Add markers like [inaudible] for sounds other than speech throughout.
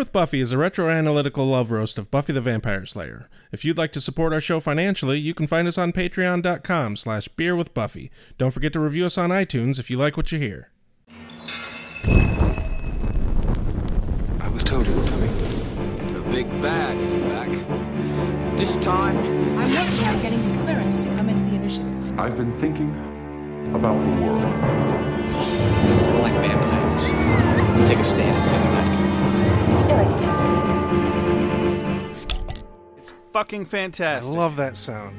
with Buffy is a retro-analytical love roast of Buffy the Vampire Slayer. If you'd like to support our show financially, you can find us on patreon.com slash beer with Buffy. Don't forget to review us on iTunes if you like what you hear. I was told you were coming. The big bad is back. This time, I'm working on getting you clearance to come into the initiative. I've been thinking about the world. Like vampires. Take a stand and say they're not It's fucking fantastic. I love that sound.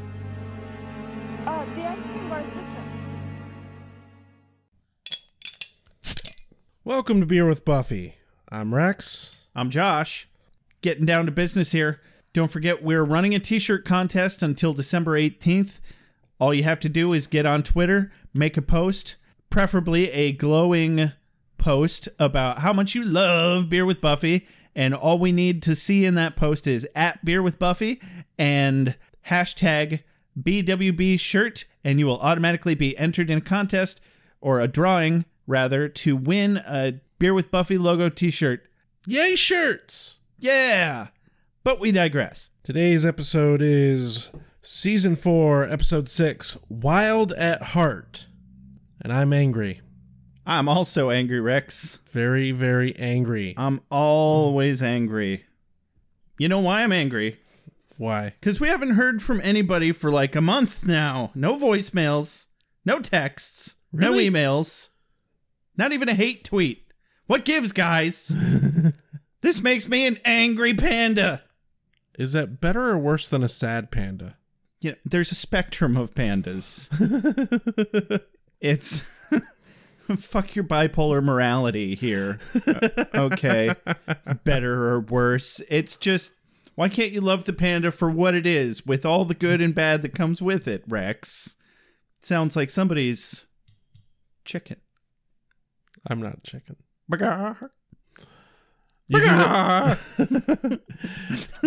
Uh, the ice cream bar is this way. Welcome to Beer with Buffy. I'm Rex. I'm Josh. Getting down to business here. Don't forget, we're running a t shirt contest until December 18th. All you have to do is get on Twitter, make a post, preferably a glowing post about how much you love Beer with Buffy. And all we need to see in that post is at Beer with Buffy and hashtag BWB shirt, and you will automatically be entered in a contest or a drawing, rather, to win a Beer with Buffy logo t shirt. Yay, shirts! Yeah! But we digress. Today's episode is season four, episode six, Wild at Heart. And I'm angry. I'm also angry, Rex. Very, very angry. I'm always angry. You know why I'm angry? Why? Because we haven't heard from anybody for like a month now. No voicemails, no texts, Really? no emails, not even a hate tweet. What gives, guys? [laughs] this makes me an angry panda. Is that better or worse than a sad panda? You know, there's a spectrum of pandas. [laughs] it's [laughs] fuck your bipolar morality here. Uh, okay. Better or worse. It's just why can't you love the panda for what it is with all the good and bad that comes with it, Rex? sounds like somebody's chicken. I'm not chicken. You do, that,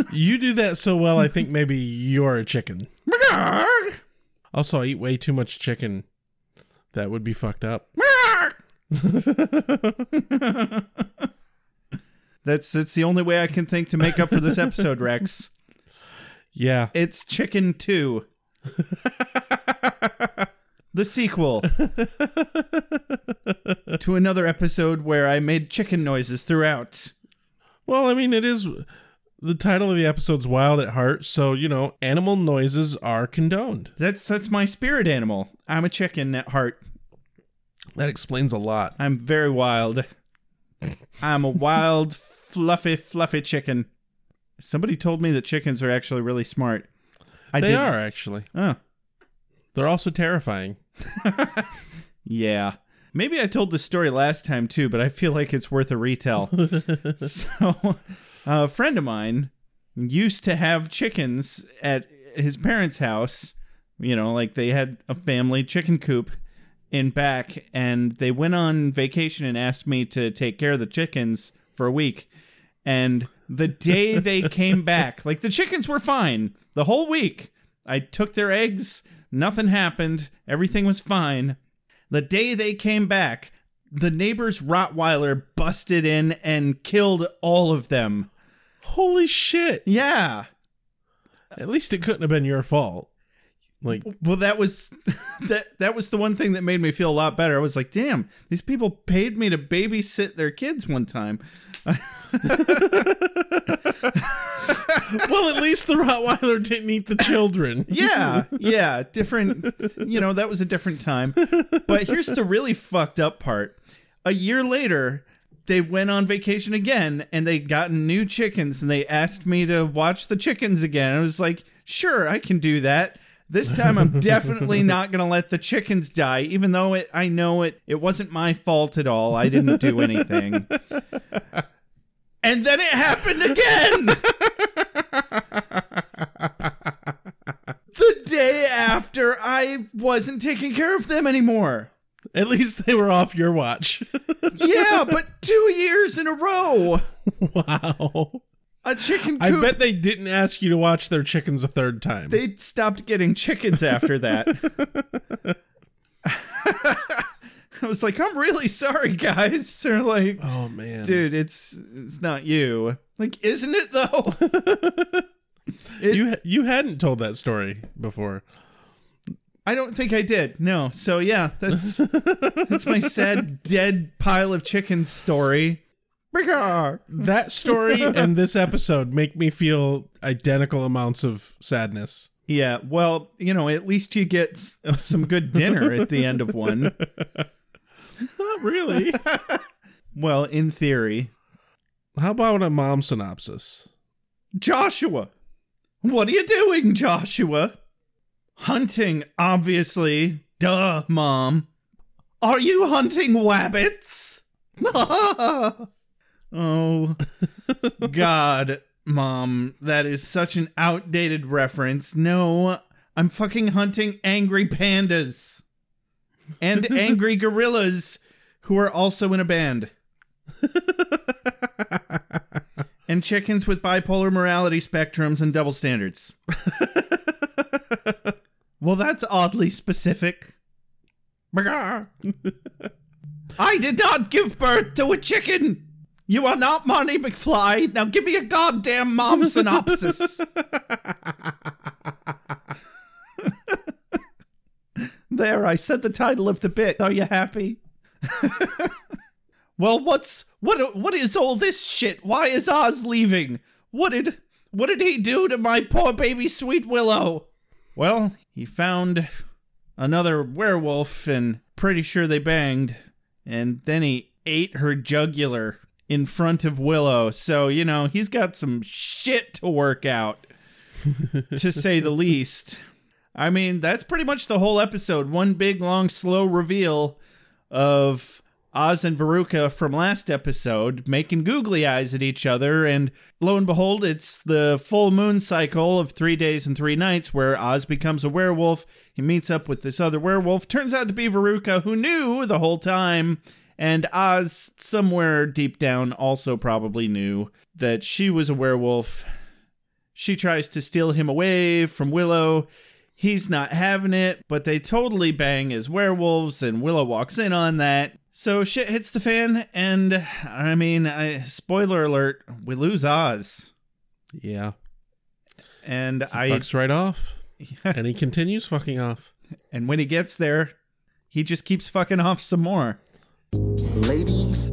[laughs] you do that so well, I think maybe you're a chicken. Also, I eat way too much chicken. That would be fucked up. [laughs] That's that's the only way I can think to make up for this episode, Rex. Yeah. It's Chicken 2. [laughs] the sequel [laughs] to another episode where I made chicken noises throughout. Well, I mean, it is. The title of the episode's Wild at Heart, so, you know, animal noises are condoned. That's that's my spirit animal. I'm a chicken at heart. That explains a lot. I'm very wild. I'm a wild, fluffy, fluffy chicken. Somebody told me that chickens are actually really smart. I they didn't- are, actually. Oh, They're also terrifying. [laughs] Yeah. Maybe I told this story last time too, but I feel like it's worth a retell. [laughs] so, a friend of mine used to have chickens at his parents' house. You know, like they had a family chicken coop in back, and they went on vacation and asked me to take care of the chickens for a week. And the day [laughs] they came back, like the chickens were fine the whole week. I took their eggs, nothing happened, everything was fine. The day they came back, the neighbor's Rottweiler busted in and killed all of them. Holy shit. Yeah. At least it couldn't have been your fault. Like, Well, that was [laughs] that that was the one thing that made me feel a lot better. I was like, "Damn, these people paid me to babysit their kids one time." [laughs] well, at least the Rottweiler didn't eat the children. [laughs] Yeah, yeah, different. You know, that was a different time. But here's the really fucked up part. A year later, they went on vacation again and they got new chickens and they asked me to watch the chickens again. I was like, sure, I can do that. This time I'm definitely not going to let the chickens die, even though it, I know it, it wasn't my fault at all. I didn't do anything. And then it happened again. the day after I wasn't taking care of them anymore. At least they were off your watch. Yeah, but two years in a row. [laughs] wow. A chicken I bet they didn't ask you to watch their chickens a third time. they stopped getting chickens after that. [laughs] [laughs] I was like, I'm really sorry, guys. [laughs] They're like, Oh man, dude, it's it's not you. Like, isn't it though? It- you you hadn't told that story before. I don't think I did. No. So yeah, that's that's my sad dead pile of chickens story. That story [laughs] and this episode make me feel identical amounts of sadness. Yeah, well, you know, at least you get s- some good dinner at the end of one. [laughs] Not really. [laughs] Well, in theory. How about a mom synopsis? Joshua, what are you doing, Joshua? Hunting, obviously. Duh, Mom. Are you hunting wabbits? Oh, [laughs] God, Mom, that is such an outdated reference. No, I'm fucking hunting angry pandas and [laughs] angry gorillas who are also in a band. [laughs] and chickens with bipolar morality spectrums and double standards. well, that's oddly specific. I did not give birth to a chicken. You are not Marty McFly. Now give me a goddamn mom synopsis. [laughs] there, I said the title of the bit. Are you happy? [laughs] Well, what's what? What is all this shit? Why is Oz leaving? What did what did he do to my poor baby Sweet Willow? Well, he found another werewolf, and pretty sure they banged, and then he ate her jugular in front of Willow. So you know he's got some shit to work out, [laughs] to say the least. I mean, that's pretty much the whole episode. One big, long, slow reveal of Oz and Veruca from last episode making googly eyes at each other, and lo and behold, it's the full moon cycle of three days and three nights where Oz becomes a werewolf. He meets up with this other werewolf. Turns out to be Veruca, who knew the whole time, and Oz, somewhere deep down, also probably knew that she was a werewolf. She tries to steal him away from Willow. He's not having it, but they totally bang as werewolves, and Willow walks in on that. So shit hits the fan, and I mean, I, spoiler alert: we lose Oz, Yeah, and I fucks right off, [laughs] and he continues fucking off. and when he gets there, he just keeps fucking off some more. Ladies,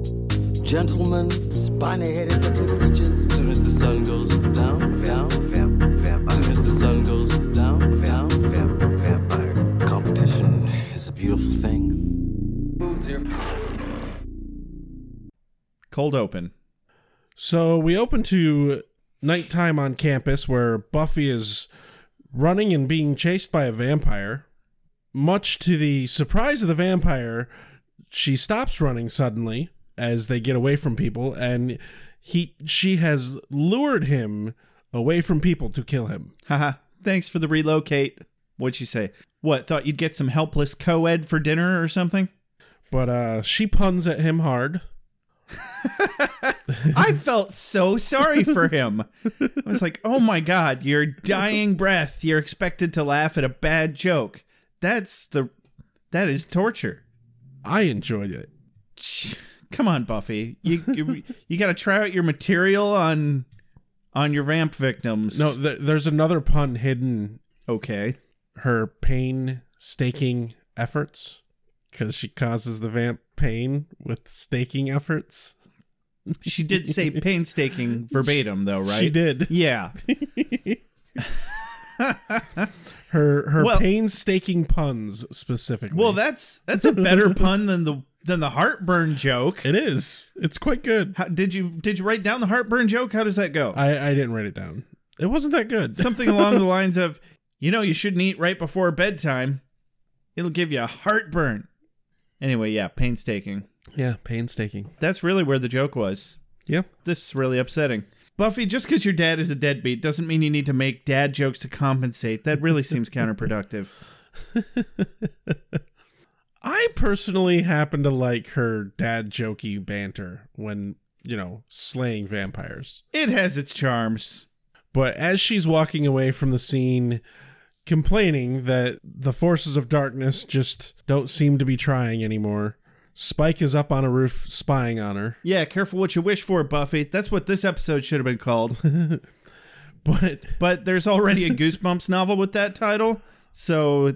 gentlemen, spiny headed looking creatures. Soon as the sun goes down, down, Vamp, vampire, Soon as the sun goes down, down. vamp, vampire. Competition is a beautiful thing. Cold open. So we open to nighttime on campus where Buffy is running and being chased by a vampire. Much to the surprise of the vampire, she stops running suddenly as they get away from people and he she has lured him away from people to kill him. [laughs] Haha. Thanks for the relocate. What'd she say? What? Thought you'd get some helpless co-ed for dinner or something? But uh she puns at him hard. [laughs] I felt so sorry for him. I was like, oh my God, your dying breath. You're expected to laugh at a bad joke. That's the, that is torture. I enjoyed it. Come on, Buffy. You, you, you got to try out your material on, on your vamp victims. No, th- there's another pun hidden Okay. her pain staking efforts because she causes the vamp pain with staking efforts. She did say [laughs] painstaking verbatim though, right? She did. Yeah. [laughs] Her her Well- painstaking puns specifically. Well, that's that's a better [laughs] pun than the than the heartburn joke. it is. It's quite good. How, did you did you write down the heartburn joke? How does that go? I I didn't write it down. It wasn't that good. [laughs] Something along the lines of, you know, you shouldn't eat right before bedtime. It'll give you a heartburn. Anyway, yeah, painstaking. yeah, painstaking. That's really where the joke was. Yeah. This is really upsetting. Buffy, just because your dad is a deadbeat doesn't mean you need to make dad jokes to compensate. That really seems counterproductive. [laughs] I personally happen to like her dad jokey banter when, you know, slaying vampires. It has its charms. But as she's walking away from the scene, complaining that the forces of darkness just don't seem to be trying anymore, Spike is up on a roof spying on her, Yeah, careful what you wish for, Buffy. That's what this episode should have been called. [laughs] but but there's already a Goosebumps novel with that title, so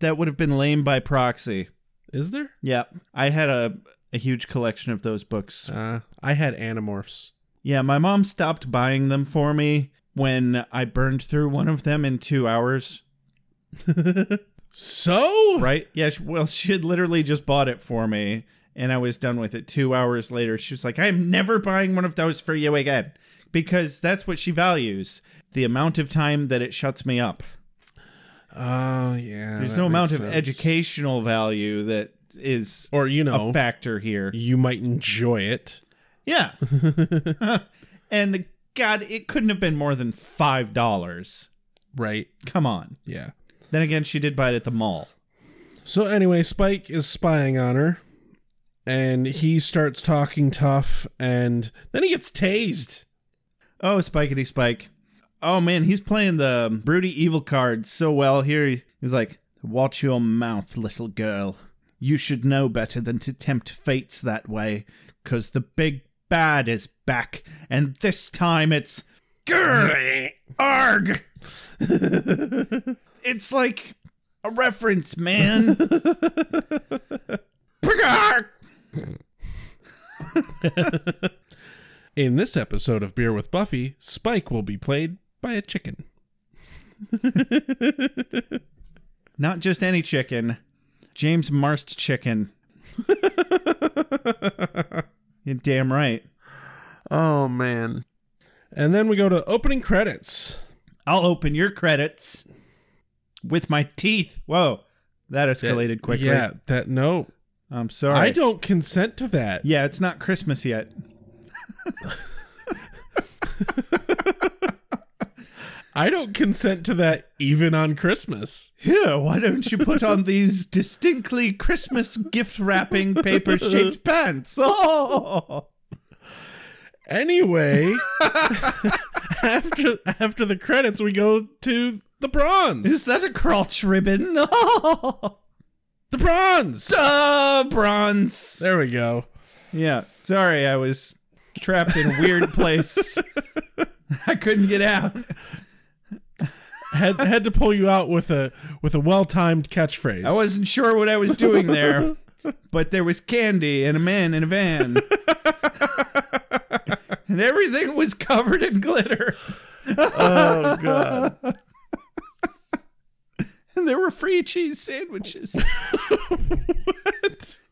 that would have been lame by proxy. is there? Yeah, I had a, a huge collection of those books. Uh, I had Animorphs. Yeah, my mom stopped buying them for me when I burned through one of them in two hours. [laughs] So Right? Yeah, she, well, she had literally just bought it for me, and I was done with it two hours later. She was like, I'm never buying one of those for you again. Because that's what she values the amount of time that it shuts me up. Oh yeah. There's no amount makes of educational value that is or you know, a factor here. you might enjoy it. Yeah. [laughs] [laughs] and God, it couldn't have been more than five dollars. Right. Come on. Yeah. Then again, she did buy it at the mall. So anyway, Spike is spying on her, and he starts talking tough, and then he gets tased. Oh, Spikety Spike. Oh man, he's playing the broody evil card so well here. He's like, "Watch your mouth, little girl. You should know better than to tempt fates that way, cause the big bad is back, and this time it's grrr, [laughs] arg." [laughs] it's like a reference, man. [laughs] [laughs] In this episode of Beer with Buffy, Spike will be played by a chicken. [laughs] Not just any chicken, James Marsters chicken. You're damn right. Oh man. And then we go to opening credits. I'll open your credits with my teeth. Whoa, that escalated quickly. Yeah, that no. I'm sorry. I don't consent to that. Yeah, it's not Christmas yet. [laughs] I don't consent to that even on Christmas. Here, why don't you put on these distinctly Christmas gift wrapping paper shaped [laughs] pants? Oh, [laughs] Anyway, after after the credits, we go to the bronze. is that a crotch ribbon? [laughs] The bronze. duh, bronze. There we go. Yeah, sorry, I was trapped in a weird [laughs] place. I couldn't get out. Had had to pull you out with a with a well timed catchphrase. I wasn't sure what I was doing there, [laughs] but there was candy and a man in a van. and everything was covered in glitter. Oh god. [laughs] There were free cheese sandwiches. [laughs]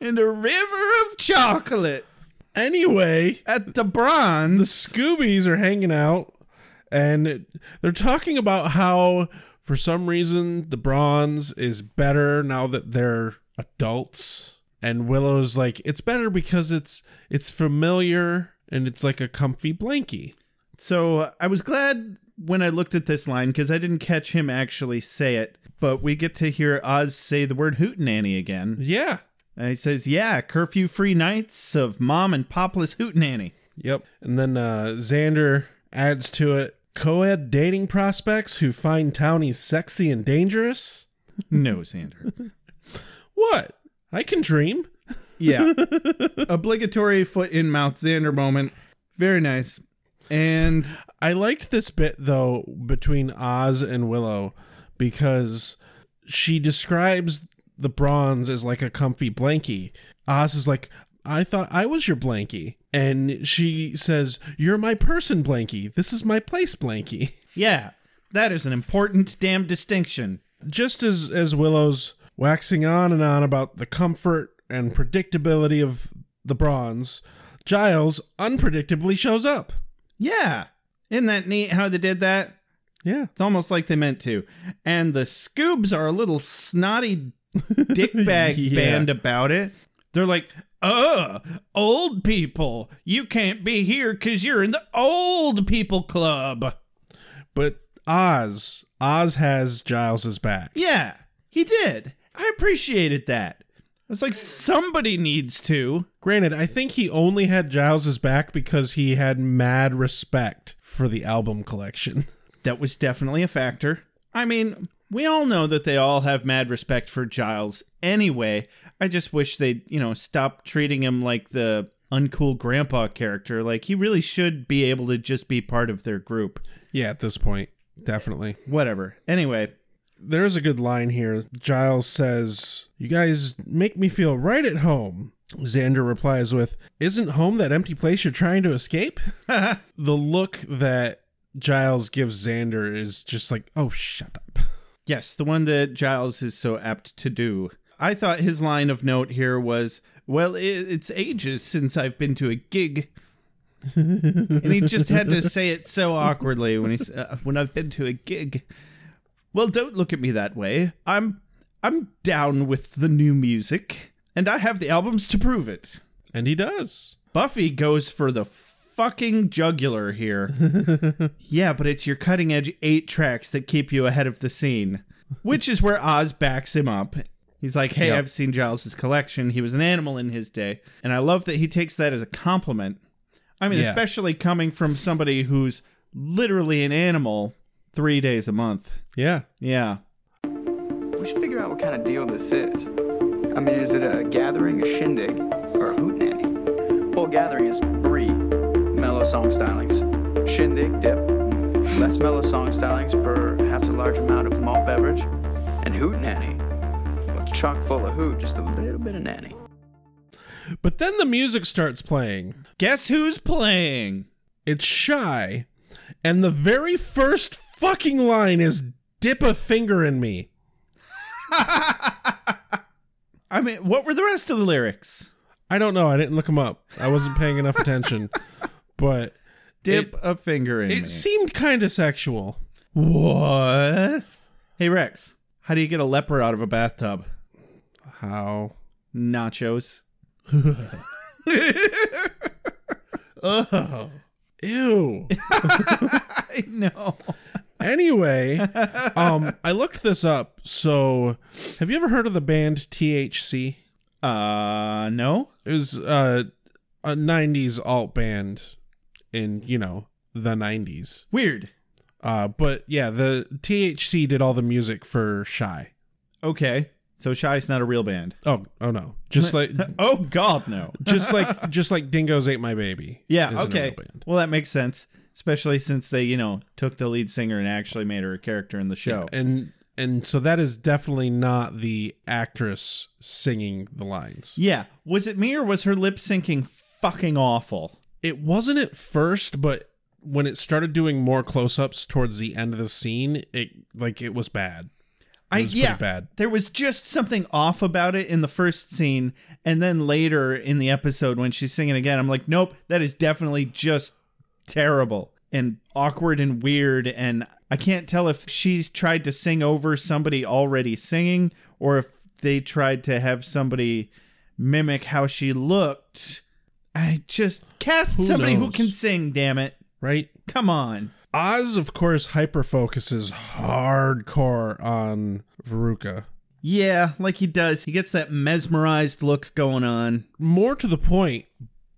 And a river of chocolate Anyway, at the bronze, the. Scoobies are hanging out and they're talking about how for some reason the bronze is better now that they're adults. And Willow's like, it's better because it's it's familiar and it's like a comfy blankie. So I was glad when I looked at this line because I didn't catch him actually say it, but we get to hear Oz say the word hootenanny again. Yeah. And he says, "Yeah, curfew-free nights of mom and popless hootenanny." Yep. And then uh, Xander adds to it co-ed dating prospects who find townies sexy and dangerous. [laughs] No, Xander. What? I can dream. Yeah, [laughs] obligatory foot in mouth Xander moment. Very nice. And I liked this bit though between Oz and Willow because she describes the bronze as like a comfy blankie. Oz is like, I thought I was your blankie. And she says, You're my person blankie. This is my place blankie. [laughs] yeah, that is an important damn distinction. Just as as Willow's waxing on and on about the comfort and predictability of the bronze, Giles unpredictably shows up. Yeah, isn't that neat how they did that? Yeah. It's almost like they meant to. And the Scoobs are a little snotty dickbag [laughs] Yeah. band about it. They're like, "Ugh, old people, you can't be here because you're in the old people club." But Oz, Oz has Giles's back. Yeah, he did. I appreciated that. I was like, somebody needs to. Granted, I think he only had Giles's back because he had mad respect for the album collection. [laughs] That was definitely a factor. I mean, We all know that they all have mad respect for Giles anyway. I just wish they'd, you know, stop treating him like the uncool grandpa character. Like, he really should be able to just be part of their group. Yeah, at this point, definitely. Whatever. Anyway, There's a good line here. Giles says, You guys make me feel right at home. Xander replies with, Isn't home that empty place you're trying to escape? [laughs] the look that Giles gives Xander is just like, Oh, shut up. [laughs] yes, the one that Giles is so apt to do. I thought his line of note here was, Well, it's ages since I've been to a gig. [laughs] and he just had to say it so awkwardly when he's uh, when I've been to a gig. Well, don't look at me that way. I'm I'm down with the new music, and I have the albums to prove it. And he does. Buffy goes for the fucking jugular here. [laughs] yeah, but it's your cutting edge eight tracks that keep you ahead of the scene, which is where Oz backs him up. He's like, "Hey, Yep. I've seen Giles's collection. He was an animal in his day, and I love that he takes that as a compliment. I mean, Yeah. especially coming from somebody who's literally an animal three days a month. Yeah. Yeah, We should figure out what kind of deal this is. I mean, is it a gathering, a shindig, or a hootenanny? Well, gathering is brie, mellow song stylings. Shindig, dip, mm. less mellow song stylings, perhaps a large amount of malt beverage. And hootenanny, well, it's chock full of hoot, just a little bit of nanny. But then the music starts playing. guess who's playing? It's Shy. And the very first fucking line is Dip a finger in me. [laughs] I mean, what were the rest of the lyrics? I don't know. I didn't look them up. I wasn't paying enough attention. [laughs] But Dip It- a finger in me. it seemed kind of sexual. What? Hey Rex, how do you get a leper out of a bathtub? How? Nachos. oh. [laughs] Ew. [laughs] I know. Anyway, [laughs] um, I looked this up. So, have you ever heard of the band THC? Uh, no. It was uh, a '90s alt band in you know the '90s. Weird. Uh, but yeah, the THC did all the music for Shy. Okay. So Shy's not a real band. Oh, oh no! Just [laughs] like, Oh God, no. [laughs] just like, just like Dingoes ate my baby. Yeah. Okay. Well, that makes sense, especially since they, you know, took the lead singer and actually made her a character in the show. and and so that is definitely not the actress singing the lines. yeah. Was it me or was her lip syncing fucking awful? It wasn't at first, but when it started doing more close-ups towards the end of the scene, it like it was bad. I was yeah, bad. There was just something off about it in the first scene, and then later in the episode when she's singing again, I'm like, nope, that is definitely just terrible and awkward and weird. And I can't tell if she's tried to sing over somebody already singing, or if they tried to have somebody mimic how she looked. I just cast Who somebody who can sing. Damn it! Right? Come on. Oz, of course, hyper focuses hardcore on Veruca. Yeah, like he does. He gets that mesmerized look going on. More to the point,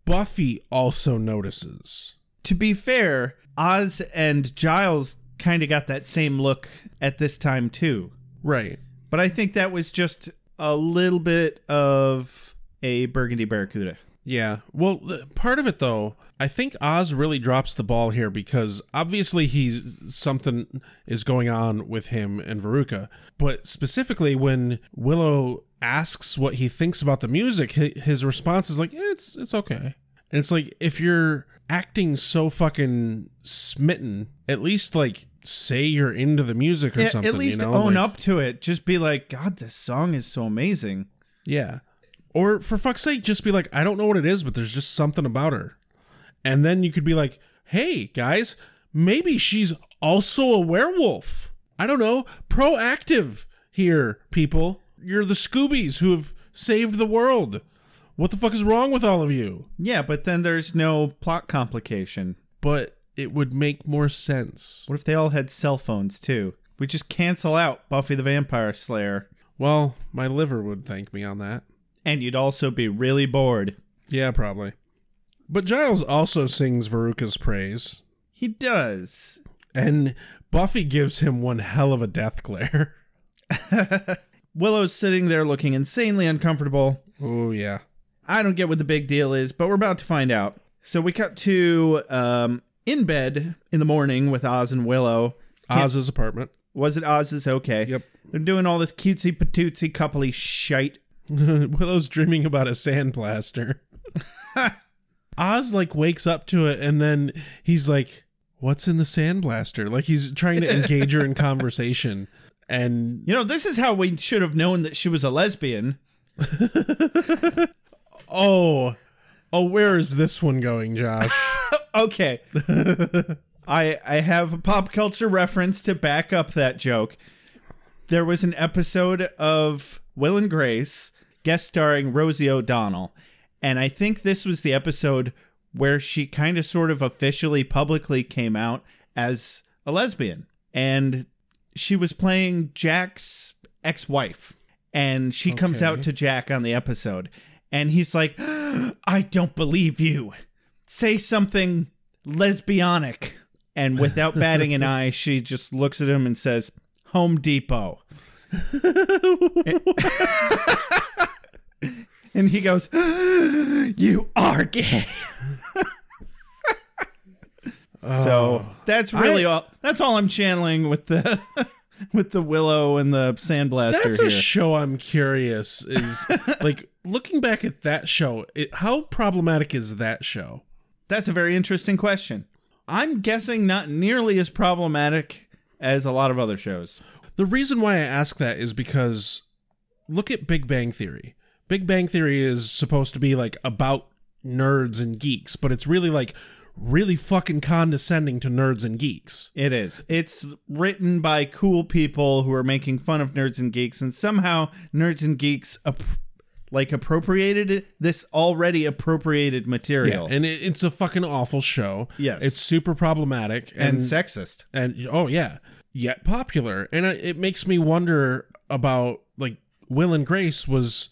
Buffy also notices. to be fair, Oz and Giles kind of got that same look at this time too. Right. But I think that was just a little bit of a burgundy barracuda. Yeah. Well, part of it though, I think Oz really drops the ball here because obviously he's something is going on with him and Veruca, but specifically when Willow asks what he thinks about the music, hi- his response is like, yeah, "It's it's okay." And it's like if you're acting so fucking smitten, at least like say you're into the music or Yeah, something. at least you know? own Like- up to it. Just be like, God, this song is so amazing. Yeah. Or for fuck's sake, just be like, I don't know what it is, but there's just something about her. And then you could be like, hey, guys, maybe she's also a werewolf. I don't know. Proactive here, people. You're the Scoobies who have saved the world. What the fuck is wrong with all of you? Yeah, but then there's no plot complication. But it would make more sense. What if they all had cell phones too? We just cancel out Buffy the Vampire Slayer, Well, my liver would thank me on that. And you'd also be really bored. Yeah, probably. But Giles also sings Veruca's praise. He does. And Buffy gives him one hell of a death glare. [laughs] Willow's sitting there looking insanely uncomfortable. Oh yeah. I don't get what the big deal is, but we're about to find out. So we cut to um, in bed in the morning with Oz and Willow. Oz's apartment. Was it Oz's? Okay. Yep. They're doing all this cutesy patootsy coupley shite. [laughs] Willow's dreaming about a sandblaster. [laughs] Oz like wakes up to it and then he's like, "What's in the sandblaster?" Like he's trying to engage her in conversation. And You know, this is how we should have known that she was a lesbian. [laughs] oh, oh, where is this one going, Josh? Okay. I I have a pop culture reference to back up that joke. There was an episode of Will and Grace guest starring Rosie O'Donnell, and I think this was the episode where she kind of sort of officially publicly came out as a lesbian. And she was playing Jack's ex-wife, and she comes out to Jack on the episode, and he's like, "I don't believe you." say something lesbianic. And without batting an [laughs] eye, she just looks at him and says, Home Depot. [laughs] [laughs] and he goes, You are gay. so oh. that's really I- all that's all I'm channeling with the [laughs] with the willow and the sandblaster That's here. a show I'm curious is [laughs] like looking back at that show, it, how problematic is that show? That's a very interesting question. I'm guessing not nearly as problematic as a lot of other shows. The reason why I ask that is because look at Big Bang Theory. Big Bang Theory is supposed to be like about nerds and geeks, but it's really like really fucking condescending to nerds and geeks. It is. It's written by cool people who are making fun of nerds and geeks, and somehow nerds and geeks ap- like appropriated it- this already appropriated material and it, it's a fucking awful show. Yes. it's super problematic and and sexist. and oh yeah, yet popular, and I- it makes me wonder about like Will and Grace was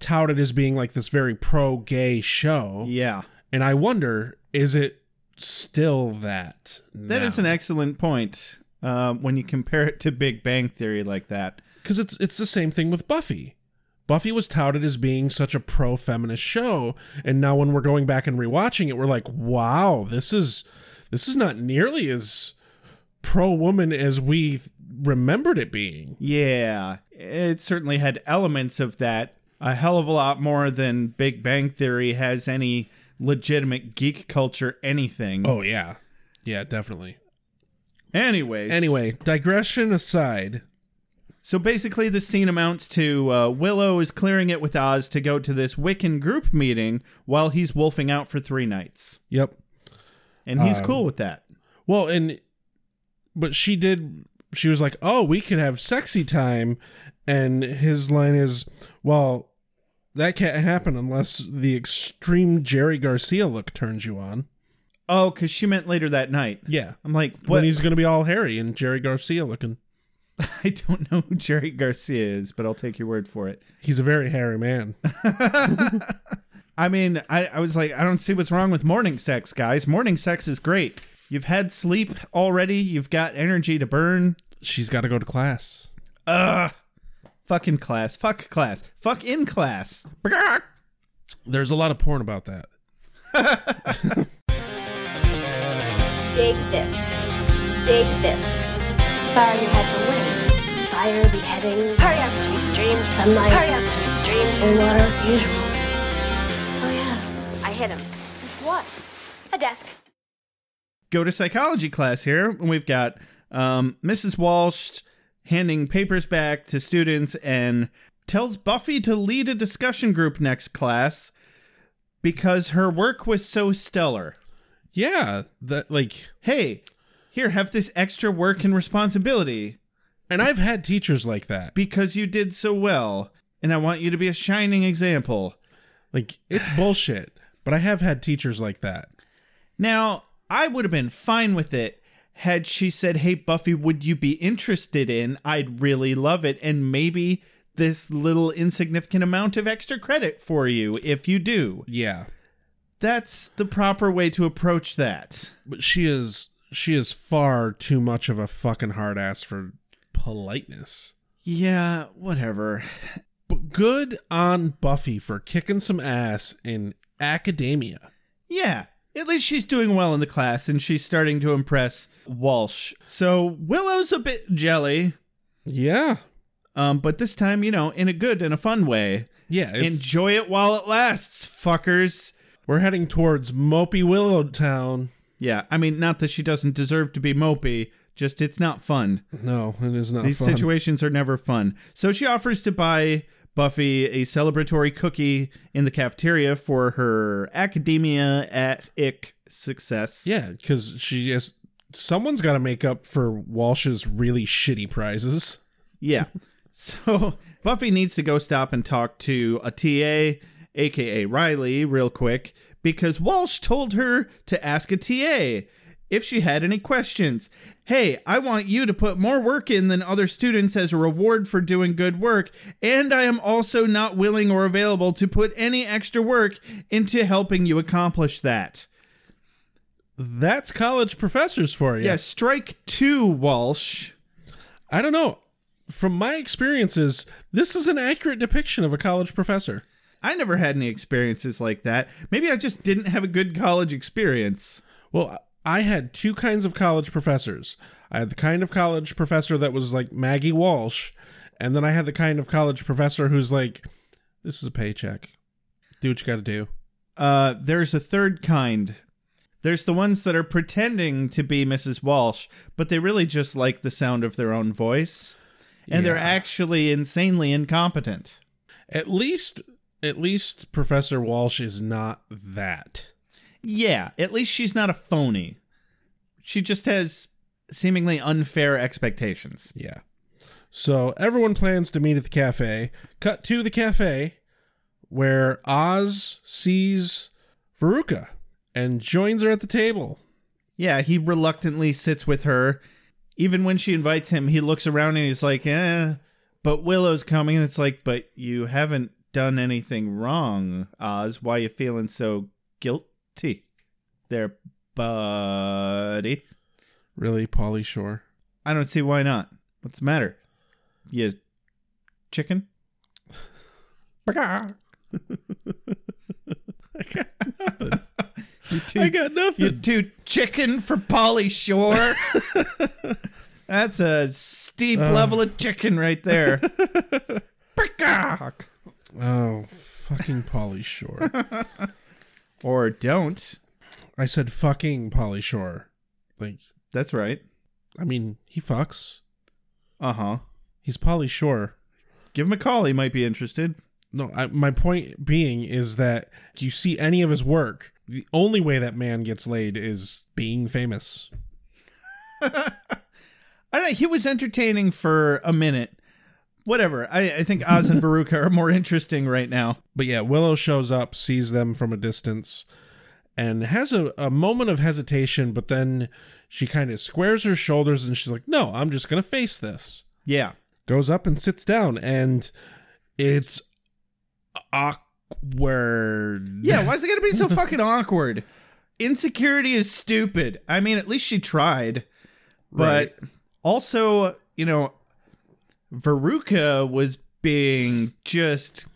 touted as being like this very pro gay show. Yeah. And I wonder, is it still that? that is an excellent point um, when you compare it to Big Bang Theory like that. because it's it's the same thing with Buffy. Buffy was touted as being such a pro feminist show, and now when we're going back and rewatching it, we're like, wow, this is this is not nearly as pro woman as we remembered it being. Yeah, it certainly had elements of that. A hell of a lot more than Big Bang Theory has any legitimate geek culture anything. Oh yeah, yeah, definitely. Anyways. Anyway, digression aside, So basically, the scene amounts to uh, Willow is clearing it with Oz to go to this Wiccan group meeting while he's wolfing out for three nights. yep. And he's Um, cool with that. Well, and but she did. She was like, "Oh, we could have sexy time," and his line is, "Well, that can't happen unless the extreme Jerry Garcia look turns you on." Oh, because she meant later that night. Yeah, I'm like, what? when he's gonna be all hairy and Jerry Garcia looking. [laughs] I don't know who Jerry Garcia is, but I'll take your word for it. He's a very hairy man. [laughs] [laughs] I mean, I, I was like, I don't see what's wrong with morning sex, guys. Morning sex is great. You've had sleep already. You've got energy to burn. She's got to go to class. Ugh. Fucking class. Fuck class. Fuck in class. There's a lot of porn about that. Dig this. Dig this. Sorry you had to wait. Fire, beheading. Hurry up, sweet dreams. Sunlight. Hurry up, sweet dreams. Cold water, usual. Oh yeah, I hit him. With what? A desk. go to psychology class here, and we've got um, Mrs. Walsh handing papers back to students and tells Buffy to lead a discussion group next class because her work was so stellar. Yeah, that like, Hey, here, have this extra work and responsibility and I've had teachers like that. because you did so well, and I want you to be a shining example. Like, it's bullshit. But I have had teachers like that. Now, I would have been fine with it had she said, Hey, Buffy, would you be interested in? I'd really love it. And maybe this little insignificant amount of extra credit for you if you do. Yeah. That's the proper way to approach that. but she is she is far too much of a fucking hard ass for politeness. Yeah, whatever. But good on Buffy for kicking some ass in academia. Yeah, at least she's doing well in the class and she's starting to impress Walsh. So Willow's a bit jelly, Yeah. um, but this time, you know, in a good and a fun way. Yeah. Enjoy it while it lasts, fuckers. we're heading towards Mopey Willow Town. Yeah, I mean, not that she doesn't deserve to be mopey, just it's not fun. No, it is not These fun. situations are never fun. So she offers to buy Buffy a celebratory cookie in the cafeteria for her academia at ick success. Yeah, because she has. Someone's got to make up for Walsh's really shitty prizes. Yeah. [laughs] So Buffy needs to go stop and talk to a TA, aka Riley, real quick, because Walsh told her to ask a TA if she had any questions. Hey, I want you to put more work in than other students as a reward for doing good work, and I am also not willing or available to put any extra work into helping you accomplish that. That's college professors for you. Yeah, strike two, Walsh. I don't know. From my experiences, this is an accurate depiction of a college professor. I never had any experiences like that. Maybe I just didn't have a good college experience. Well, I had two kinds of college professors. I had the kind of college professor that was like Maggie Walsh, and then I had the kind of college professor who's like, this is a paycheck. Do what you got to do. Uh, there's a third kind. There's the ones that are pretending to be Mrs. Walsh, but they really just like the sound of their own voice. And they're actually insanely incompetent. At least, at least Professor Walsh is not that. Yeah, at least she's not a phony. She just has seemingly unfair expectations. Yeah. So everyone plans to meet at the cafe. Cut to the cafe where Oz sees Veruca and joins her at the table. Yeah, he reluctantly sits with her. Even when she invites him, he looks around and he's like, eh. But Willow's coming, and it's like, but you haven't done anything wrong, Oz. Why are you feeling so guilty there, buddy? Really, Pauly Shore? I don't see why not. What's the matter? You chicken? [laughs] [laughs] you too, I got nothing. You too chicken for Pauly Shore. [laughs] That's a steep uh. level of chicken right there. Oh, fucking Pauly Shore. Or don't. I said fucking Pauly Shore. Like, That's right. I mean, he fucks. Uh huh. He's Pauly Shore. Give him a call. He might be interested. No, I, my point being is that you see any of his work, the only way that man gets laid is being famous. [laughs] I don't know. He was entertaining for a minute. Whatever. I, I think Oz and Veruca are more interesting right now. But yeah, Willow shows up, sees them from a distance, and has a, a moment of hesitation, but then she kind of squares her shoulders and she's like, No, I'm just going to face this. Yeah. Goes up and sits down, and it's awkward. Yeah, why is it gonna be so [laughs] fucking awkward? Insecurity is stupid. I mean, at least she tried. But also, you know, Veruca was being just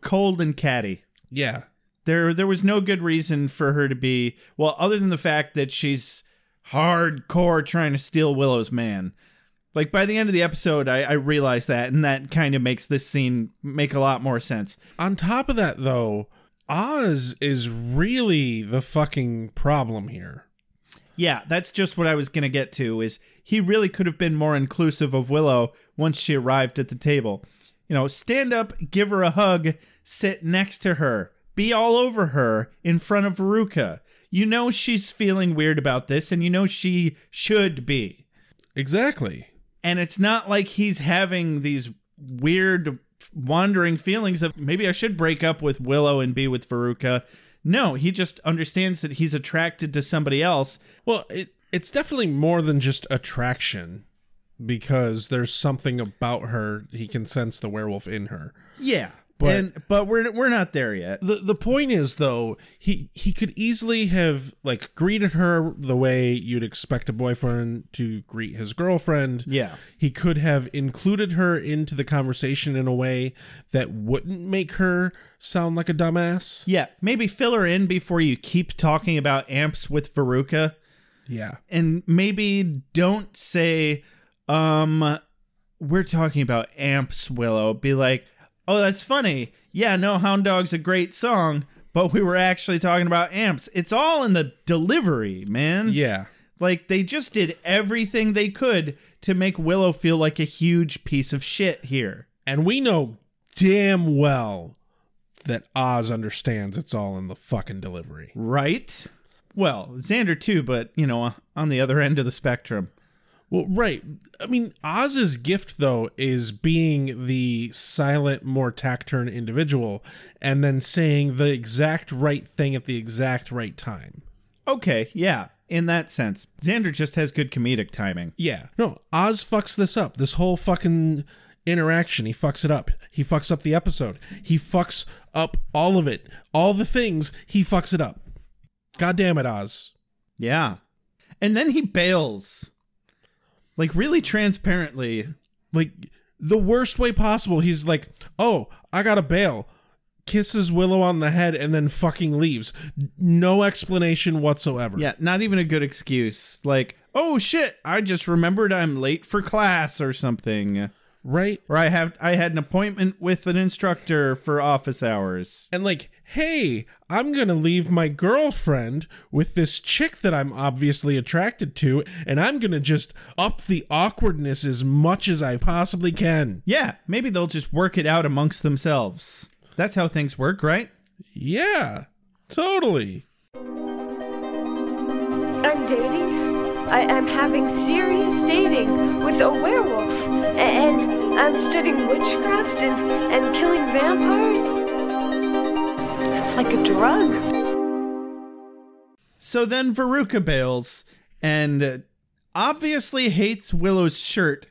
cold and catty. Yeah. There there was no good reason for her to be well, other than the fact that she's hardcore trying to steal Willow's man. Like by the end of the episode, I, I realized that, and that kind of makes this scene make a lot more sense. On top of that, though, Oz is really the fucking problem here. Yeah, that's just what I was going to get to is he really could have been more inclusive of Willow once she arrived at the table. You know, stand up, give her a hug, sit next to her, be all over her in front of Veruca. You know she's feeling weird about this and you know she should be. Exactly. And it's not like he's having these weird wandering feelings of maybe I should break up with Willow and be with Veruca. No, he just understands that he's attracted to somebody else Well, it, it's definitely more than just attraction because there's something about her. He can sense the werewolf in her. Yeah, But and but we're we're not there yet. the the point is though, he he could easily have like greeted her the way you'd expect a boyfriend to greet his girlfriend. Yeah. He could have included her into the conversation in a way that wouldn't make her sound like a dumbass. Yeah, maybe fill her in before you keep talking about amps with Veruca. Yeah. and maybe don't say um we're talking about amps willow be like oh that's funny. Yeah no hound dog's a great song but we were actually talking about amps. It's all in the delivery man. Yeah. like they just did everything they could to make willow feel like a huge piece of shit here. And we know damn well that Oz understands it's all in the fucking delivery. right? Well xander too but you know on the other end of the spectrum Well, right. I mean, Oz's gift though is being the silent, more taciturn individual, and then saying the exact right thing at the exact right time. okay yeah in that sense xander just has good comedic timing Yeah. No, Oz fucks this up. This whole fucking interaction, he fucks it up. He fucks up the episode. He fucks up all of it. All the things, he fucks it up. God damn it, Oz. Yeah. And then he bails. Like really transparently. Like the worst way possible. He's like, "Oh, I got to bail." Kisses Willow on the head and then fucking leaves. No explanation whatsoever. Yeah, not even a good excuse. Like, oh shit, I just remembered I'm late for class or something. Right? Or I have I had an appointment with an instructor for office hours. And like, "Hey, I'm going to leave my girlfriend with this chick that I'm obviously attracted to, and I'm going to just up the awkwardness as much as I possibly can." Yeah, maybe they'll just work it out amongst themselves. That's how things work, right? Yeah. Totally. I'm dating. I am having serious dating with a werewolf. And I'm studying witchcraft and, and killing vampires. It's like a drug. So then Veruca bails and uh, obviously hates Willow's shirt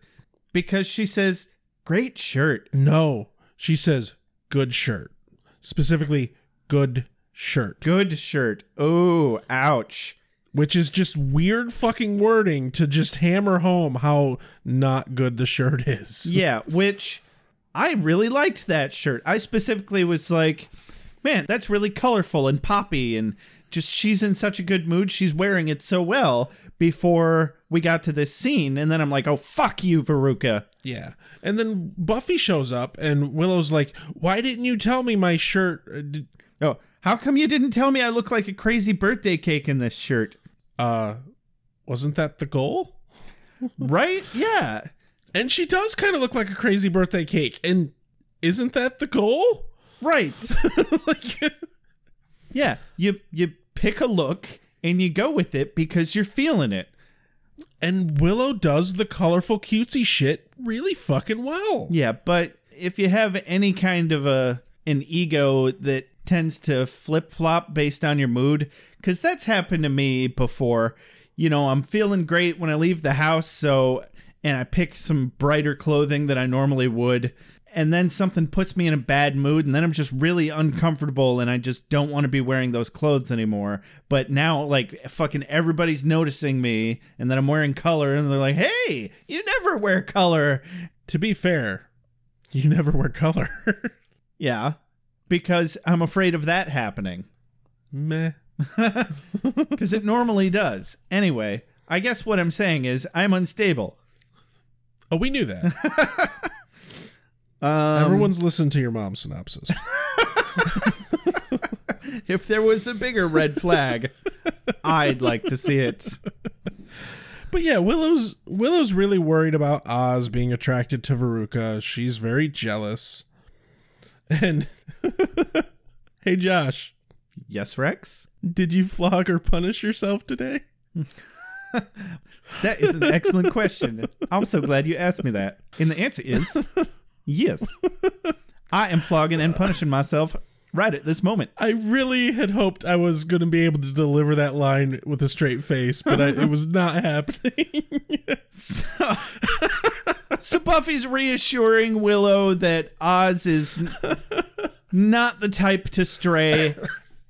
because she says, "Great shirt." No. She says, "Good shirt." Specifically, good shirt. Good shirt. Oh, ouch. Which is just weird fucking wording to just hammer home how not good the shirt is. [laughs] Yeah, which I really liked that shirt. I specifically was like, man, that's really colorful and poppy and just she's in such a good mood. She's wearing it so well before we got to this scene. And then I'm like, oh, fuck you, Veruca. Yeah. And then Buffy shows up and Willow's like, "Why didn't you tell me my shirt uh, did, Oh, how come you didn't tell me I look like a crazy birthday cake in this shirt? Uh wasn't that the goal?" [laughs] Right? Yeah. And she does kind of look like a crazy birthday cake. And isn't that the goal? Right. [laughs] like [laughs] yeah. You you pick a look and you go with it because you're feeling it. and Willow does the colorful cutesy shit really fucking well. Yeah, but if you have any kind of a an ego that tends to flip flop based on your mood, because that's happened to me before. You know, I'm feeling great when I leave the house, so and I pick some brighter clothing than I normally would. And then something puts me in a bad mood, and then I'm just really uncomfortable, and I just don't want to be wearing those clothes anymore. But now, like, fucking everybody's noticing me, and then I'm wearing color, and they're like, hey, you never wear color. To be fair, you never wear color. [laughs] Yeah, because I'm afraid of that happening. Meh. [laughs] Because it normally does. Anyway, I guess what I'm saying is I'm unstable. Oh, we knew that. [laughs] Um, Everyone's listened to your mom's synopsis. [laughs] if there was a bigger red flag, I'd like to see it. But yeah, Willow's Willow's really worried about Oz being attracted to Veruca. She's very jealous. And [laughs] hey Josh, Yes, Rex? did you flog or punish yourself today? [laughs] That is an excellent question. I'm so glad you asked me that. And the answer is [laughs] yes. I am flogging and punishing myself right at this moment. I really had hoped I was going to be able to deliver that line with a straight face, but I, it was not happening. So, so Buffy's reassuring Willow that Oz is not the type to stray,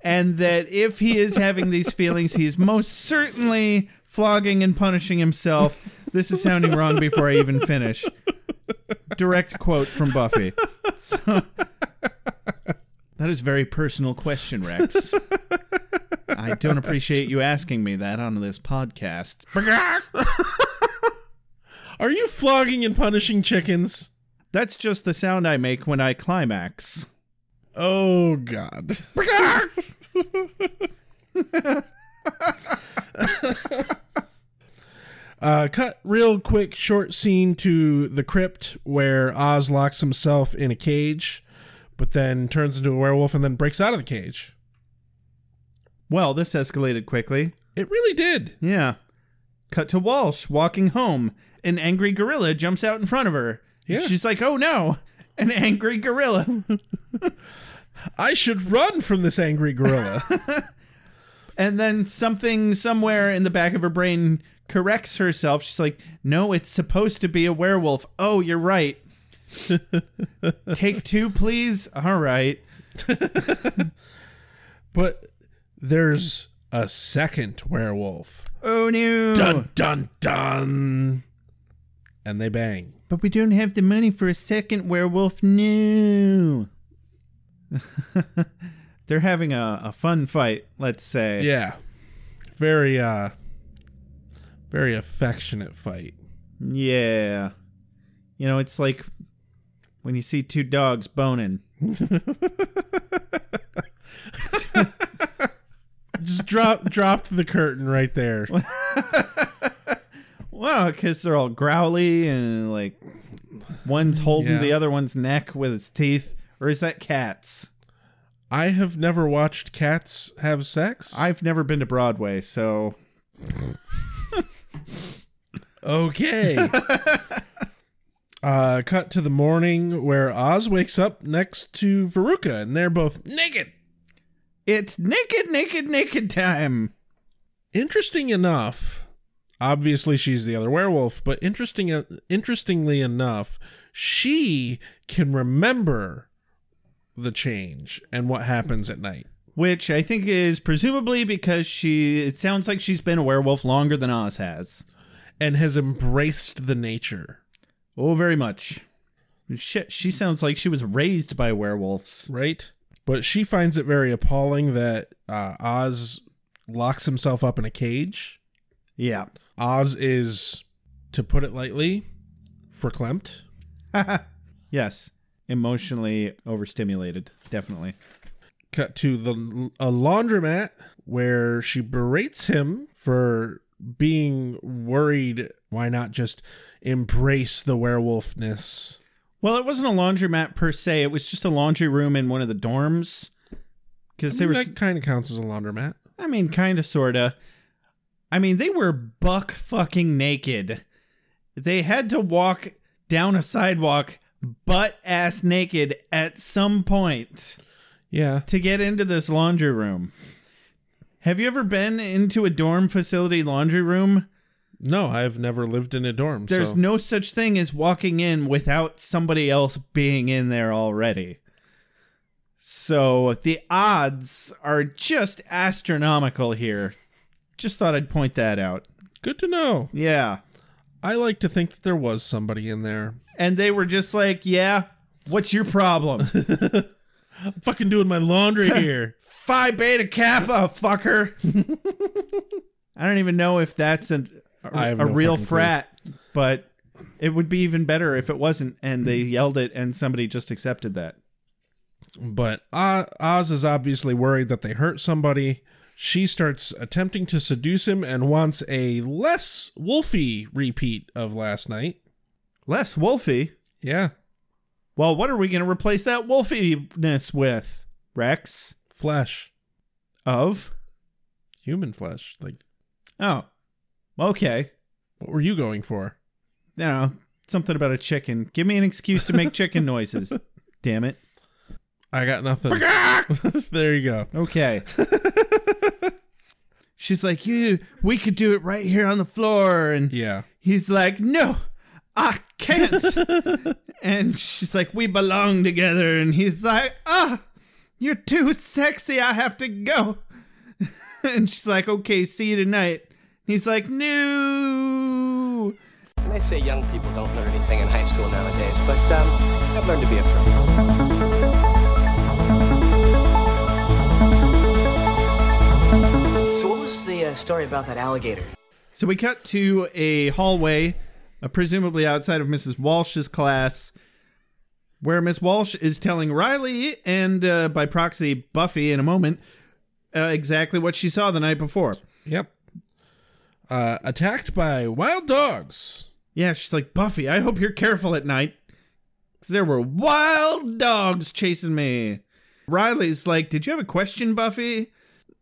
and that if he is having these feelings, he is most certainly flogging and punishing himself. This is sounding wrong before I even finish. Direct quote from Buffy. So, that is very personal question, Rex. I don't appreciate you asking me that on this podcast. Are you flogging and punishing chickens? That's just the sound I make when I climax. Oh God. [laughs] uh, cut real quick short scene to the crypt where Oz locks himself in a cage, but then turns into a werewolf and then breaks out of the cage. Well, this escalated quickly. It really did. Yeah. Cut to Walsh walking home. An angry gorilla jumps out in front of her. Yeah. She's like, oh no, an angry gorilla. [laughs] I should run from this angry gorilla. [laughs] and then something somewhere in the back of her brain corrects herself. She's like, no, it's supposed to be a werewolf. Oh, you're right. [laughs] Take two, please. All right. but there's a second werewolf. Oh no. Dun dun dun. And they bang. But we don't have the money for a second werewolf. No. [laughs] They're having a, a fun fight, let's say. Yeah. Very uh very affectionate fight. Yeah. You know, it's like when you see two dogs boning. [laughs] [laughs] Drop dropped the curtain right there. [laughs] Well, because they're all growly and like one's holding Yeah. the other one's neck with its teeth. Or is that cats? I have never watched cats have sex. I've never been to Broadway, so Okay. [laughs] uh cut to the morning where Oz wakes up next to Veruca and they're both naked. It's naked, naked, naked time. Interesting enough, obviously she's the other werewolf, but interesting uh, interestingly enough, she can remember the change and what happens at night. Which I think is presumably because she. It sounds like she's been a werewolf longer than Oz has. And has embraced the nature. Oh, very much. Shit, she sounds like she was raised by werewolves. right? But she finds it very appalling that uh, Oz locks himself up in a cage. Yeah. Oz is, to put it lightly, verklempt. [laughs] Yes. Emotionally overstimulated. Definitely. Cut to the a laundromat where she berates him for being worried. Why not just embrace the werewolfness? Well, it wasn't a laundromat per se. It was just a laundry room in one of the dorms. Because I they mean, were, that kind of counts as a laundromat. I mean, kind of, sort of. I mean, they were buck fucking naked. They had to walk down a sidewalk butt ass naked at some point Yeah. to get into this laundry room. Have you ever been into a dorm facility laundry room? No, I've never lived in a dorm. There's so. no such thing as walking in without somebody else being in there already. So the odds are just astronomical here. Just thought I'd point that out. good to know. Yeah. I like to think that there was somebody in there. And they were just like, yeah, what's your problem? [laughs] I'm fucking doing my laundry [laughs] here. Phi Beta Kappa, fucker. [laughs] I don't even know if that's a, I a, no real fucking clue. frat, but it would be even better if it wasn't and they mm-hmm. yelled it and somebody just accepted that. But Oz is obviously worried that they hurt somebody. She starts attempting to seduce him and wants a less wolfy repeat of last night. Less wolfy? Yeah, Well, what are we going to replace that wolfiness with? Rex? flesh, Of? human flesh. Like, Oh. Okay. what were you going for? You know, something about a chicken. Give me an excuse to make chicken noises. [laughs] Damn it. I got nothing. [laughs] there you go. Okay. [laughs] She's like, "You, we could do it right here on the floor." And Yeah. he's like, "No, I can't." and she's like, "We belong together." And he's like, "Ah, You're too sexy. I have to go. and she's like, Okay, see you tonight. He's like, No. They say young people don't learn anything in high school nowadays, but um, I've learned to be afraid. So, what was the uh, story about that alligator? So we cut to a hallway, uh, presumably outside of Mrs. Walsh's class, where Miss Walsh is telling Riley and, uh, by proxy, Buffy in a moment, uh, exactly what she saw the night before. Yep. Uh, attacked by wild dogs. Yeah, she's like, Buffy, I hope you're careful at night. 'Cause there were wild dogs chasing me. Riley's like, Did you have a question, Buffy?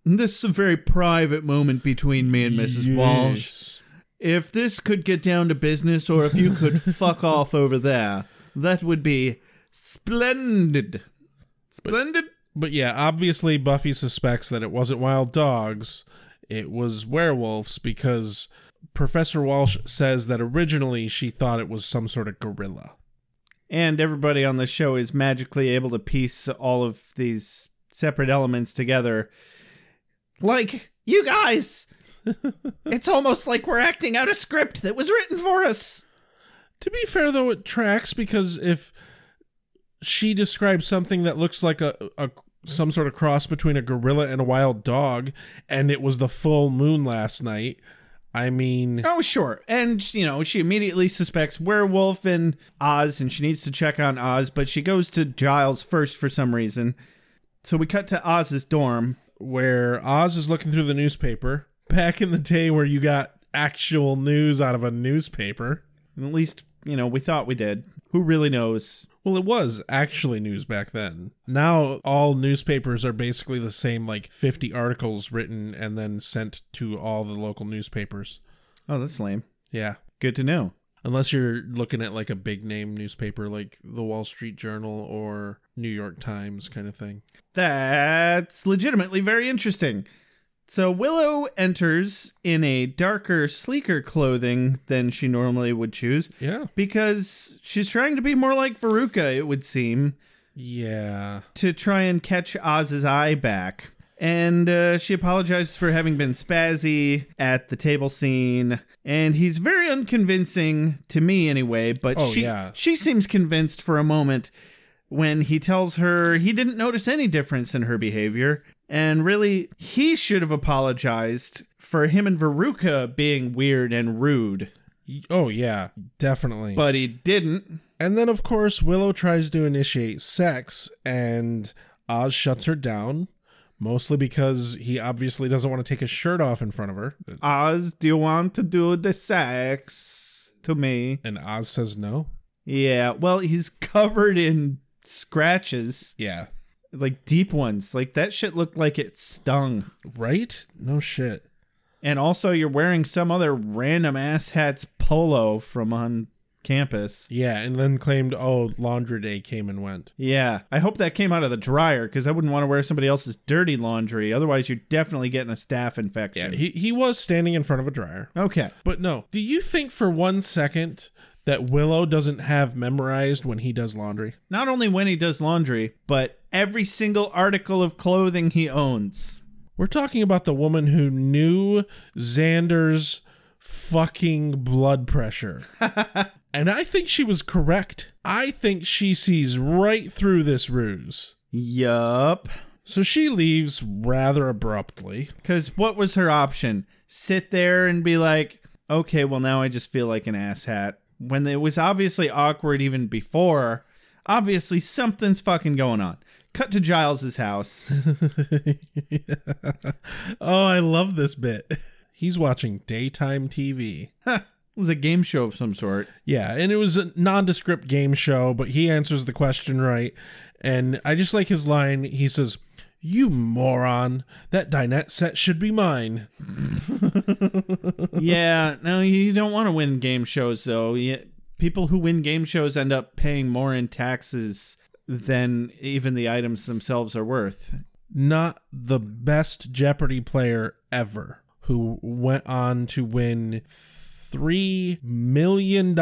This is a very private moment between me and Mrs. Walsh. If this could get down to business, or if you could [laughs] fuck off over there, that would be splendid. Splendid? But yeah, obviously Buffy suspects that it wasn't wild dogs, it was werewolves because Professor Walsh says that originally she thought it was some sort of gorilla. And everybody on the show is magically able to piece all of these separate elements together. Like, you guys! [laughs] it's almost like we're acting out a script that was written for us. To be fair though, it tracks because if she describes something that looks like a, a some sort of cross between a gorilla and a wild dog, and it was the full moon last night, I mean, Oh, sure. And, you know, she immediately suspects Werewolf and Oz, and she needs to check on Oz, but she goes to Giles first for some reason. So we cut to Oz's dorm. where Oz is looking through the newspaper. Back in the day where you got actual news out of a newspaper. At least, you know, we thought we did. Who really knows? Well, it was actually news back then. Now all newspapers are basically the same like 50 articles written and then sent to all the local newspapers. Oh, that's lame. Yeah. Good to know. Unless you're looking at like a big name newspaper like the Wall Street Journal or New York Times kind of thing. That's legitimately very interesting. So Willow enters in a darker, sleeker clothing than she normally would choose Yeah. because she's trying to be more like Veruca, it would seem, Yeah. to try and catch Oz's eye back. And uh, she apologizes for having been spazzy at the table scene. And he's very unconvincing to me, anyway. But Oh, she, yeah. she seems convinced for a moment when he tells her he didn't notice any difference in her behavior. And really, he should have apologized for him and Veruca being weird and rude. Oh yeah, definitely. But he didn't. And then, of course, Willow tries to initiate sex, and Oz shuts her down, mostly because he obviously doesn't want to take his shirt off in front of her. Oz, do you want to do the sex to me? And Oz says no. Yeah, well, he's covered in scratches, Yeah. Like deep ones. Like that shit looked like it stung. Right? No shit. And also, you're wearing some other random ass hat's polo from on campus. Yeah, and then claimed, oh, laundry day came and went. Yeah, I hope that came out of the dryer because I wouldn't want to wear somebody else's dirty laundry. Otherwise, you're definitely getting a staph Yeah, infection. he, he was standing in front of a dryer. okay. But no, do you think for one second that Willow doesn't have memorized when he does laundry? Not only when he does laundry, but every single article of clothing he owns. We're talking about the woman who knew Xander's fucking blood pressure. [laughs] and I think she was correct. I think she sees right through this ruse. Yup. So she leaves rather abruptly. Because what was her option? Sit there and be like, okay, well, now I just feel like an asshat. When it was obviously awkward even before, obviously something's fucking going on. Cut to Giles's house. [laughs] Oh, I love this bit. He's watching daytime TV. it was a game show of some sort. Yeah, and it was a nondescript game show, but he answers the question right. And I just like his line. He says, You moron, that dinette set should be mine. [laughs] yeah, no, you don't want to win game shows though. You, people who win game shows end up paying more in taxes than even the items themselves are worth. Not the best Jeopardy player ever, who went on to win $3 million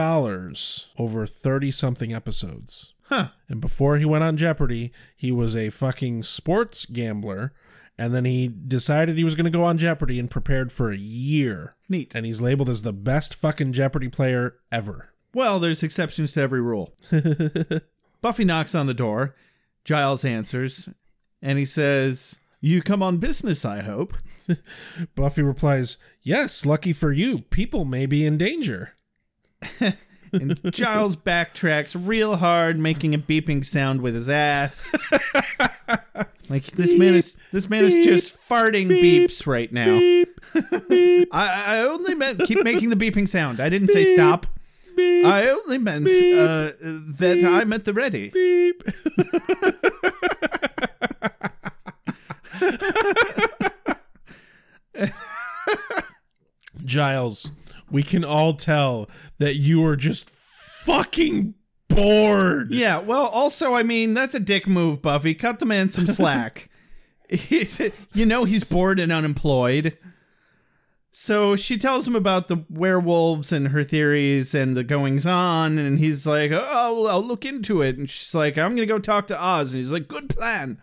over 30 something episodes. Huh. And before he went on Jeopardy, he was a fucking sports gambler. And then he decided he was going to go on Jeopardy and prepared for a year. Neat. And he's labeled as the best fucking Jeopardy player ever. Well, there's exceptions to every rule. [laughs] Buffy knocks on the door. Giles answers, and he says, You come on business, I hope. [laughs] Buffy replies, Yes, lucky for you. People may be in danger. [laughs] And Giles backtracks real hard, making a beeping sound with his ass. like this man is this man is just farting beeps right now. I, I only meant keep making the beeping sound. I didn't say stop. I only meant uh, that I'm at the ready. [laughs] Giles, we can all tell that you are just fucking bored. Yeah, well, also, I mean, that's a dick move, Buffy. Cut the man some slack. [laughs] He's, you know he's bored and unemployed. So she tells him about the werewolves and her theories and the goings on, and he's like, "Oh, well, I'll look into it." And she's like, "I'm gonna go talk to Oz," and he's like, "Good plan."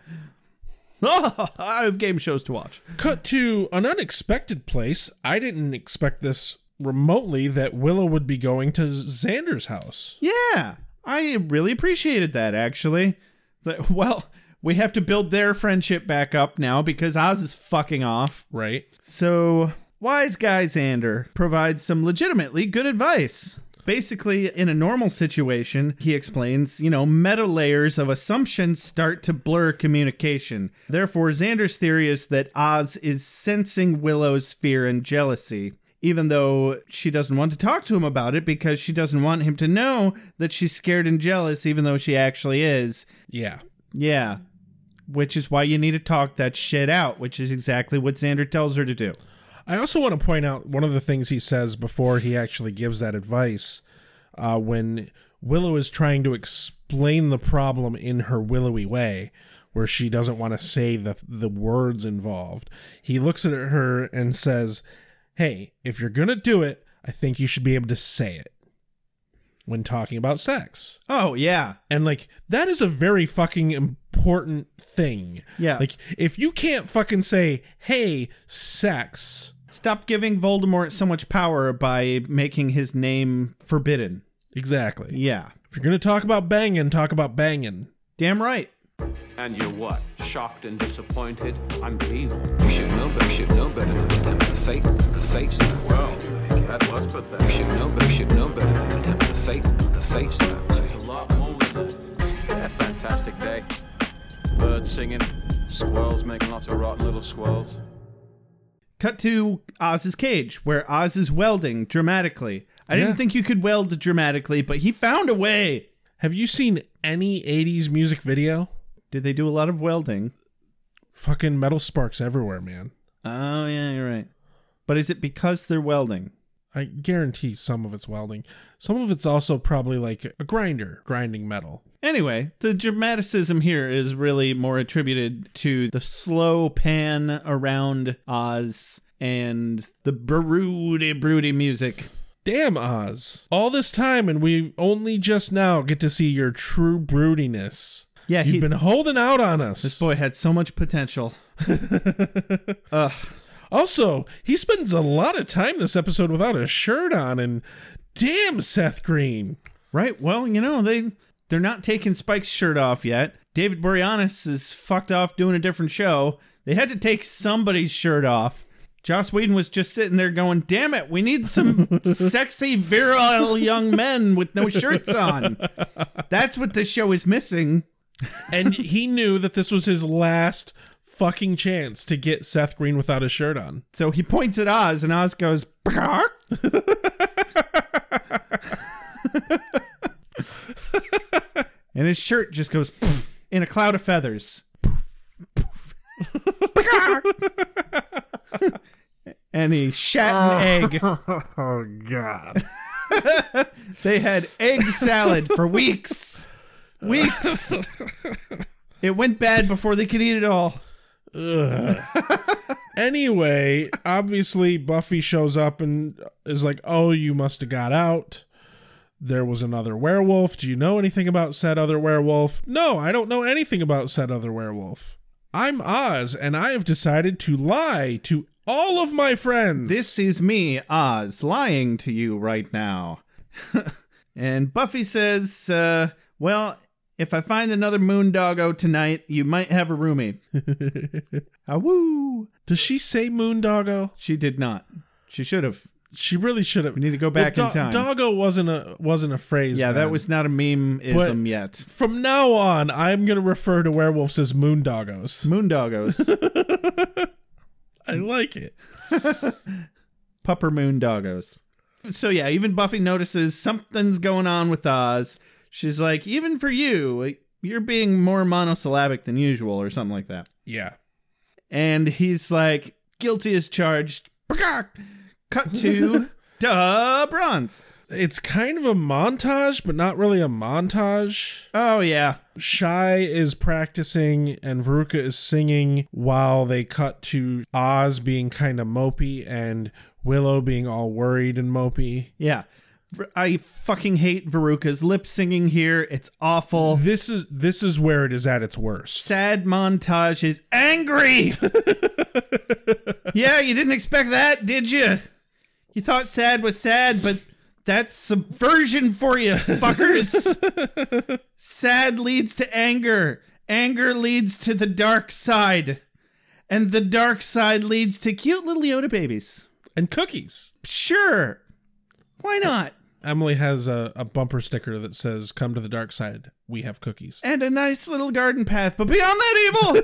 Oh, [laughs] I have game shows to watch. Cut to an unexpected place. I didn't expect this remotely that Willow would be going to Xander's house. Yeah, I really appreciated that actually. That- Well, we have to build their friendship back up now because Oz is fucking off. Right. So, wise guy Xander provides some legitimately good advice. Basically, in a normal situation, he explains, you know, meta layers of assumptions start to blur communication. Therefore, Xander's theory is that Oz is sensing Willow's fear and jealousy, even though she doesn't want to talk to him about it because she doesn't want him to know that she's scared and jealous, even though she actually is. Yeah. Yeah. Which is why you need to talk that shit out, which is exactly what Xander tells her to do. I also want to point out one of the things he says before he actually gives that advice uh, when Willow is trying to explain the problem in her willowy way, where she doesn't want to say the, the words involved. He looks at her and says, Hey, if you're going to do it, I think you should be able to say it when talking about sex. Oh, yeah. And like that is a very fucking important thing. Yeah. Like if you can't fucking say, "Hey, sex," Stop giving Voldemort so much power by making his name forbidden. exactly. Yeah. If you're going to talk about banging, talk about banging. Damn right. And you're what? Shocked and disappointed? I'm evil. You should know better. You should know better than to tempt the fate, that. Well, that was pathetic. You should know better. You should know better than to tempt the fate, the fates that. There's a lot more than that. A fantastic day. Birds singing, squirrels making lots of rotten little squirrels. Cut to Oz's cage, where Oz is welding dramatically. I didn't Yeah. think you could weld dramatically, but he found a way. Have you seen any 80s music video? Did they do a lot of welding? Fucking metal sparks everywhere, man. Oh, yeah, you're right. But is it because they're welding? I guarantee some of it's welding. Some of it's also probably like a grinder, grinding metal. Anyway, the dramaticism here is really more attributed to the slow pan around Oz and the broody, broody music. Damn, Oz. All this time, and we only just now get to see your true broodiness. Yeah, You've he- been holding out on us. This boy had so much potential. [laughs] Ugh. Also, he spends a lot of time this episode without a shirt on, and damn, Seth Green. Right. Well, you know, they they're not taking Spike's shirt off yet. David Boreanaz is fucked off doing a different show. They had to take somebody's shirt off. Joss Whedon was just sitting there going, "Damn it, we need some [laughs] sexy, virile young men with no shirts on." That's what this show is missing. And he knew that this was his last fucking chance to get Seth Green without his shirt on. So he points at Oz, and Oz goes, "Bark." and his shirt just goes in a cloud of feathers. Poof, poof. and he shat an oh. egg. [laughs] Oh, God. [laughs] They had egg salad for weeks. Weeks. [laughs] It went bad before they could eat it all. Anyway, obviously Buffy shows up and is like, "Oh, you must have got out." there was another werewolf. Do you know anything about said other werewolf? No, I don't know anything about said other werewolf. I'm Oz, and I have decided to lie to all of my friends. This is me, Oz, lying to you right now. [laughs] and Buffy says, uh, Well, if I find another moon moondoggo tonight, you might have a roommate. [laughs] ah, woo! Does she say moon moondoggo? She did not. She should have. She really should have. We need to go back Well, in time. Doggo wasn't a wasn't a phrase. yeah, that then. was not a meme ism But- yet. From now on, I'm gonna refer to werewolves as moondoggos. Moondoggos. [laughs] [laughs] I like it. Pupper moon doggos. So yeah, even Buffy notices something's going on with Oz. She's like, even for you, you're being more monosyllabic than usual, or something like that. Yeah. And he's like, guilty as charged. Cut to [laughs] duh bronze. It's kind of a montage, but not really a montage. Oh yeah. Shy is practicing and Veruca is singing while they cut to Oz being kind of mopey and Willow being all worried and mopey. Yeah. I fucking hate Veruca's lip singing here. It's awful. This is this is where it is at its worst. Sad montage is angry. [laughs] yeah, you didn't expect that, did you? You thought sad was sad, but that's subversion for you, fuckers. [laughs] sad leads to anger. Anger leads to the dark side. And the dark side leads to cute little Yoda babies. And cookies. Sure. Why not? Emily has a, a bumper sticker that says, Come to the dark side. We have cookies. And a nice little garden path, but beyond that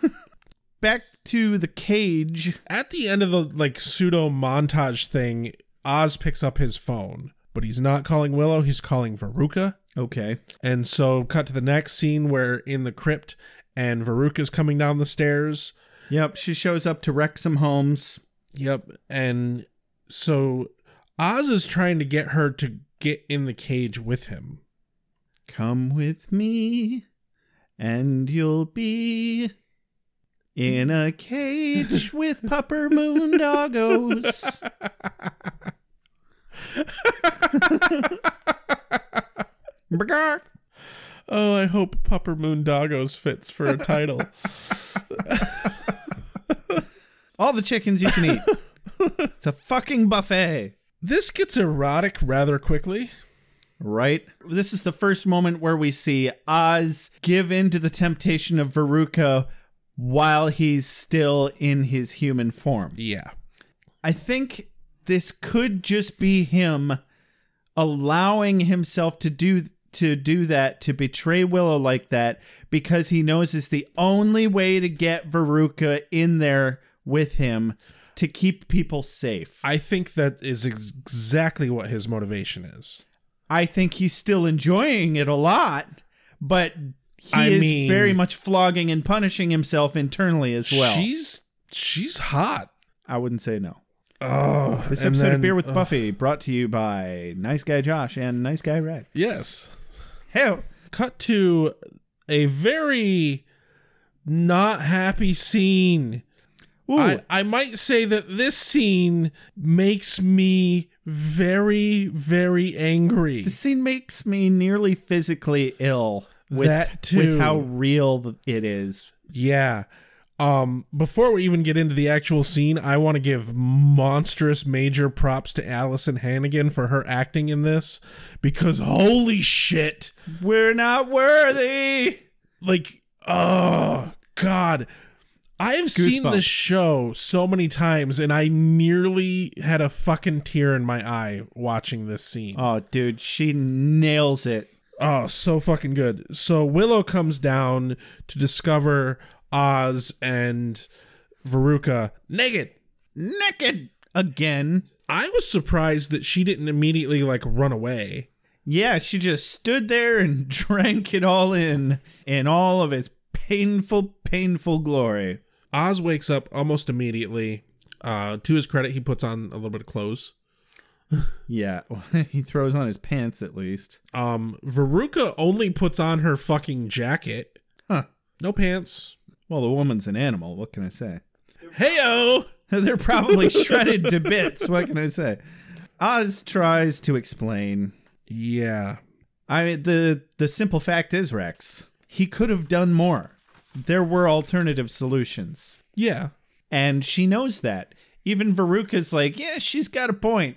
evil. [laughs] Back to the cage. At the end of the like pseudo montage thing, Oz picks up his phone, but he's not calling Willow, he's calling Veruca. Okay. And so cut to the next scene where in the crypt and Veruca's coming down the stairs. Yep, she shows up to wreck some homes. Yep. And so Oz is trying to get her to get in the cage with him. Come with me, and you'll be in a cage [laughs] with pupper moon doggos. [laughs] Oh, I hope Pupper Moon Doggos fits for a title. [laughs] All the chickens you can eat. It's a fucking buffet. this gets erotic rather quickly. Right? This is the first moment where we see Oz give in to the temptation of Veruca while he's still in his human form. Yeah. I think this could just be him allowing himself to do to do that to betray Willow like that because he knows it's the only way to get Veruca in there with him to keep people safe. I think that is ex- exactly what his motivation is. I think he's still enjoying it a lot, but he I is mean- very much flogging and punishing himself internally as well. She's she's hot. I wouldn't say no. Oh, This episode then- of Beer with ugh. Buffy brought to you by Nice Guy Josh and Nice Guy Rex. Yes. Hey. Cut to a very not happy scene. I, I might say that this scene makes me very, very angry. the scene makes me nearly physically ill with, That too. with how real it is. Yeah. Um, before we even get into the actual scene, I want to give monstrous major props to Alyson Hannigan for her acting in this because holy shit. We're not worthy. Like, oh god. I've seen this show so many times and I nearly had a fucking tear in my eye watching this scene. Oh, dude, she nails it. Oh, so fucking good. So Willow comes down to discover Oz and Veruca naked. Naked again. I was surprised that she didn't immediately like run away. Yeah, she just stood there and [laughs] drank it all in in all of its painful, painful glory. Oz wakes up almost immediately. Uh, to his credit, he puts on a little bit of clothes. Yeah, [laughs] he throws on his pants at least. Um, Veruca only puts on her fucking jacket. Huh. No pants. Well, the woman's an animal. What can I say? Heyo. [laughs] They're probably shredded to bits. What can I say? Oz tries to explain. Yeah. I mean, the the simple fact is, Rex, he could have done more. There were alternative solutions, Yeah. and she knows that. Even Veruca's like, yeah, she's got a point.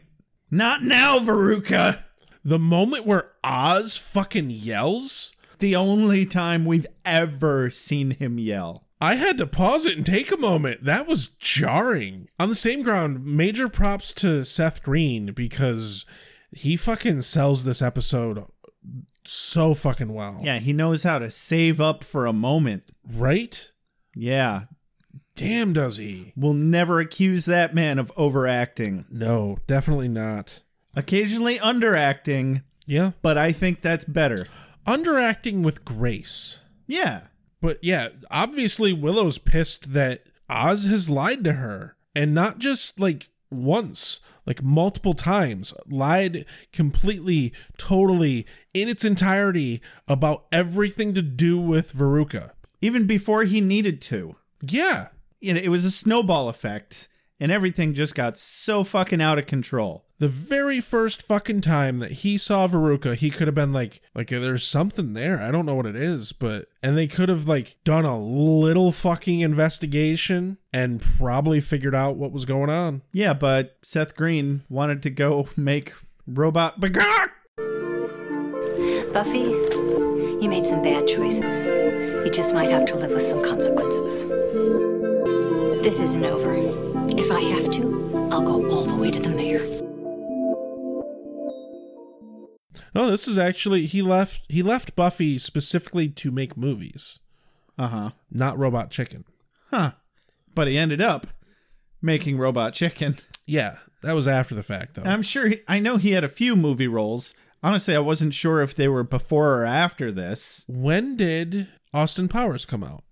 Not now, Veruca. The moment where Oz fucking yells, The only time we've ever seen him yell. I had to pause it and take a moment. That was jarring. On the same ground, major props to Seth Green because he fucking sells this episode so fucking well. Yeah, he knows how to save up for a moment. Right? Yeah, Damn, does he? we'll never accuse that man of overacting. No, definitely not. Occasionally underacting, Yeah. but I think that's better. Underacting with grace. Yeah. But yeah, obviously Willow's pissed that Oz has lied to her. And not just like once, like multiple times. Lied completely, totally, in its entirety about everything to do with Veruca. Even before he needed to. Yeah. You know, it was a snowball effect, and everything just got so fucking out of control. The very first fucking time that he saw Veruca, he could have been like, like there's something there. I don't know what it is, but and they could have like done a little fucking investigation and probably figured out what was going on. Yeah, but Seth Green wanted to go make robot. Buffy, you made some bad choices. You just might have to live with some consequences. This isn't over. If I have to, I'll go all the way to the mayor. No, this is actually he left he left Buffy specifically to make movies, Uh huh. not Robot Chicken. Huh. But he ended up making Robot Chicken. Yeah, that was after the fact though. I'm sure he, I know he had a few movie roles. Honestly, I wasn't sure if they were before or after this. when did Austin Powers come out?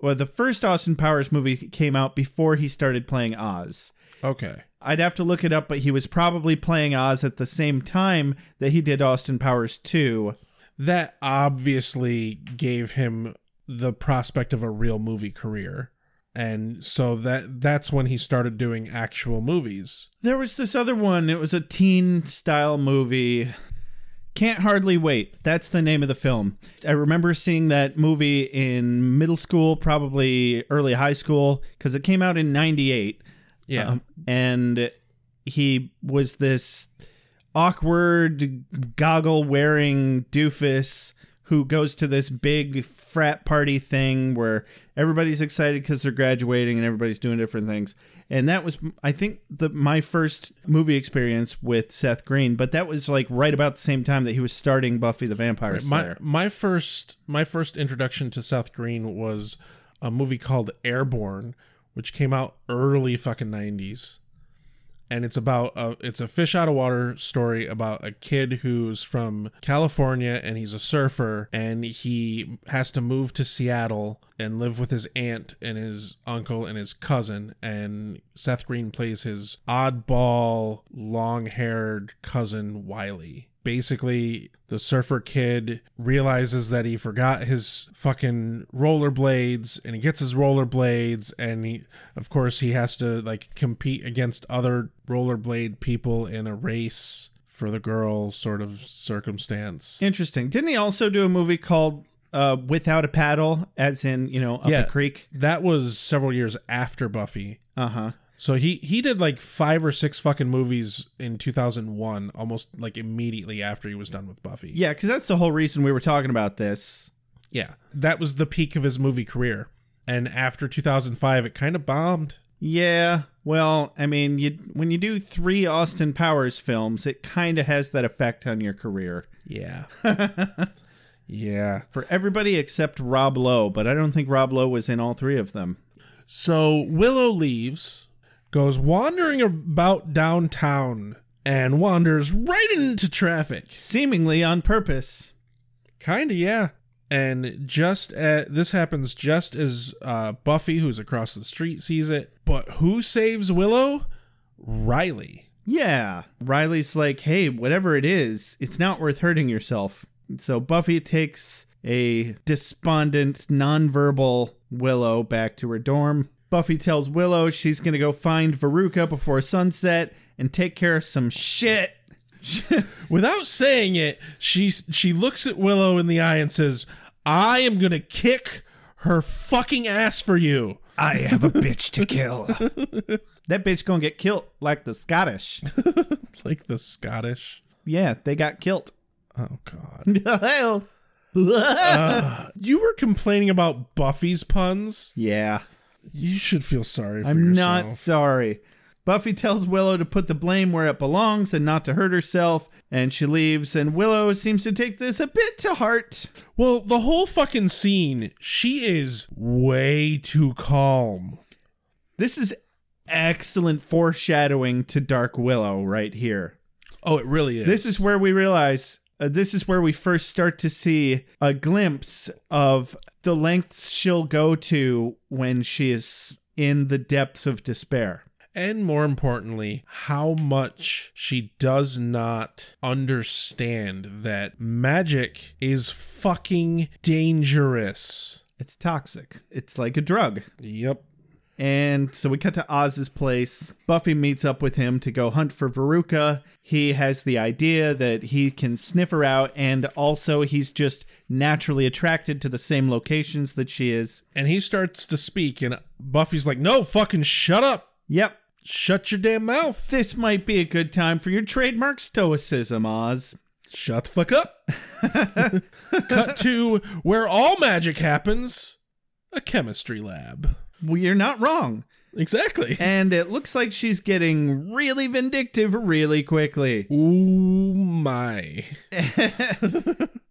Well, the first Austin Powers movie came out before he started playing Oz. Okay. I'd have to look it up, but he was probably playing Oz at the same time that he did Austin Powers 2. That obviously gave him the prospect of a real movie career. And so that that's when he started doing actual movies. There was this other one. It was a teen style movie. Can't Hardly Wait. That's the name of the film. I remember seeing that movie in middle school, probably early high school, because it came out in 98. Yeah. Um, and he was this awkward goggle wearing doofus who goes to this big frat party thing where everybody's excited because they're graduating and everybody's doing different things. And that was, I think, the my first movie experience with Seth Green. But that was like right about the same time that he was starting Buffy the Vampire my Slayer. my first my first introduction to Seth Green was a movie called Airborne, which came out early fucking nineties, and it's about a it's a fish out of water story about a kid who's from California and he's a surfer and he has to move to Seattle and live with his aunt and his uncle and his cousin. And Seth Green plays his oddball long-haired cousin Wiley basically the surfer kid realizes that he forgot his fucking rollerblades and he gets his rollerblades and he of course he has to like compete against other rollerblade people in a race for the girl sort of circumstance Interesting. Didn't he also do a movie called uh, Without a Paddle, as in, you know, up yeah a creek? that was several years after buffy Uh huh. So he he did like five or six fucking movies in 2001 almost like immediately after he was done with buffy Yeah, because that's the whole reason we were talking about this. Yeah, that was the peak of his movie career. And after 2005, it kind of bombed. Yeah, well, I mean, you when you do three Austin Powers films, it kind of has that effect on your career. Yeah. [laughs] yeah. For everybody except Rob Lowe, but I don't think Rob Lowe was in all three of them. So Willow leaves, goes wandering about downtown, and wanders right into traffic. Seemingly on purpose. Kinda, yeah. And just at, this happens just as uh, Buffy, who's across the street, sees it. But who saves Willow? Riley. Yeah. Riley's like, hey, whatever it is, it's not worth hurting yourself. So Buffy takes a despondent, nonverbal Willow back to her dorm. Buffy tells Willow she's going to go find Veruca before sunset and take care of some shit. [laughs] Without saying it, she she looks at Willow in the eye and says, "I am gonna kick her fucking ass for you." I have a bitch to kill. [laughs] that bitch gonna get killed like the Scottish. [laughs] like the Scottish. Yeah, they got killed. Oh God. Hell. Uh, you were complaining about Buffy's puns. yeah. You should feel sorry for I'm yourself. not sorry. Buffy tells Willow to put the blame where it belongs and not to hurt herself, and she leaves, and Willow seems to take this a bit to heart. Well, the whole fucking scene, she is way too calm. This is excellent foreshadowing to Dark Willow right here. Oh, it really is. This is where we realize uh, this is where we first start to see a glimpse of the lengths she'll go to when she is in the depths of despair. and more importantly, how much she does not understand that magic is fucking dangerous. It's toxic. It's like a drug. Yep. And so we cut to Oz's place. Buffy meets up with him to go hunt for Veruca. He has the idea that he can sniff her out, and also he's just naturally attracted to the same locations that she is. And he starts to speak, and Buffy's like, no, fucking shut up. Yep. Shut your damn mouth. This might be a good time for your trademark stoicism, Oz. Shut the fuck up. [laughs] Cut to where all magic happens a chemistry lab. Well, you're not wrong. Exactly. And it looks like she's getting really vindictive really quickly. Ooh my. [laughs]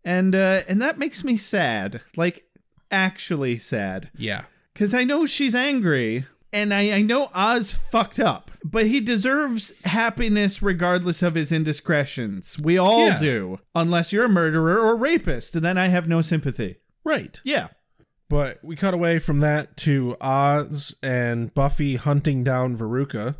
And uh and that makes me sad. Like actually sad. Yeah. Cause I know she's angry. And I, I know Oz fucked up, but he deserves happiness regardless of his indiscretions. We all Yeah. do. Unless you're a murderer or rapist, and then I have no sympathy. Right. Yeah. But we cut away from that to Oz and Buffy hunting down Veruca.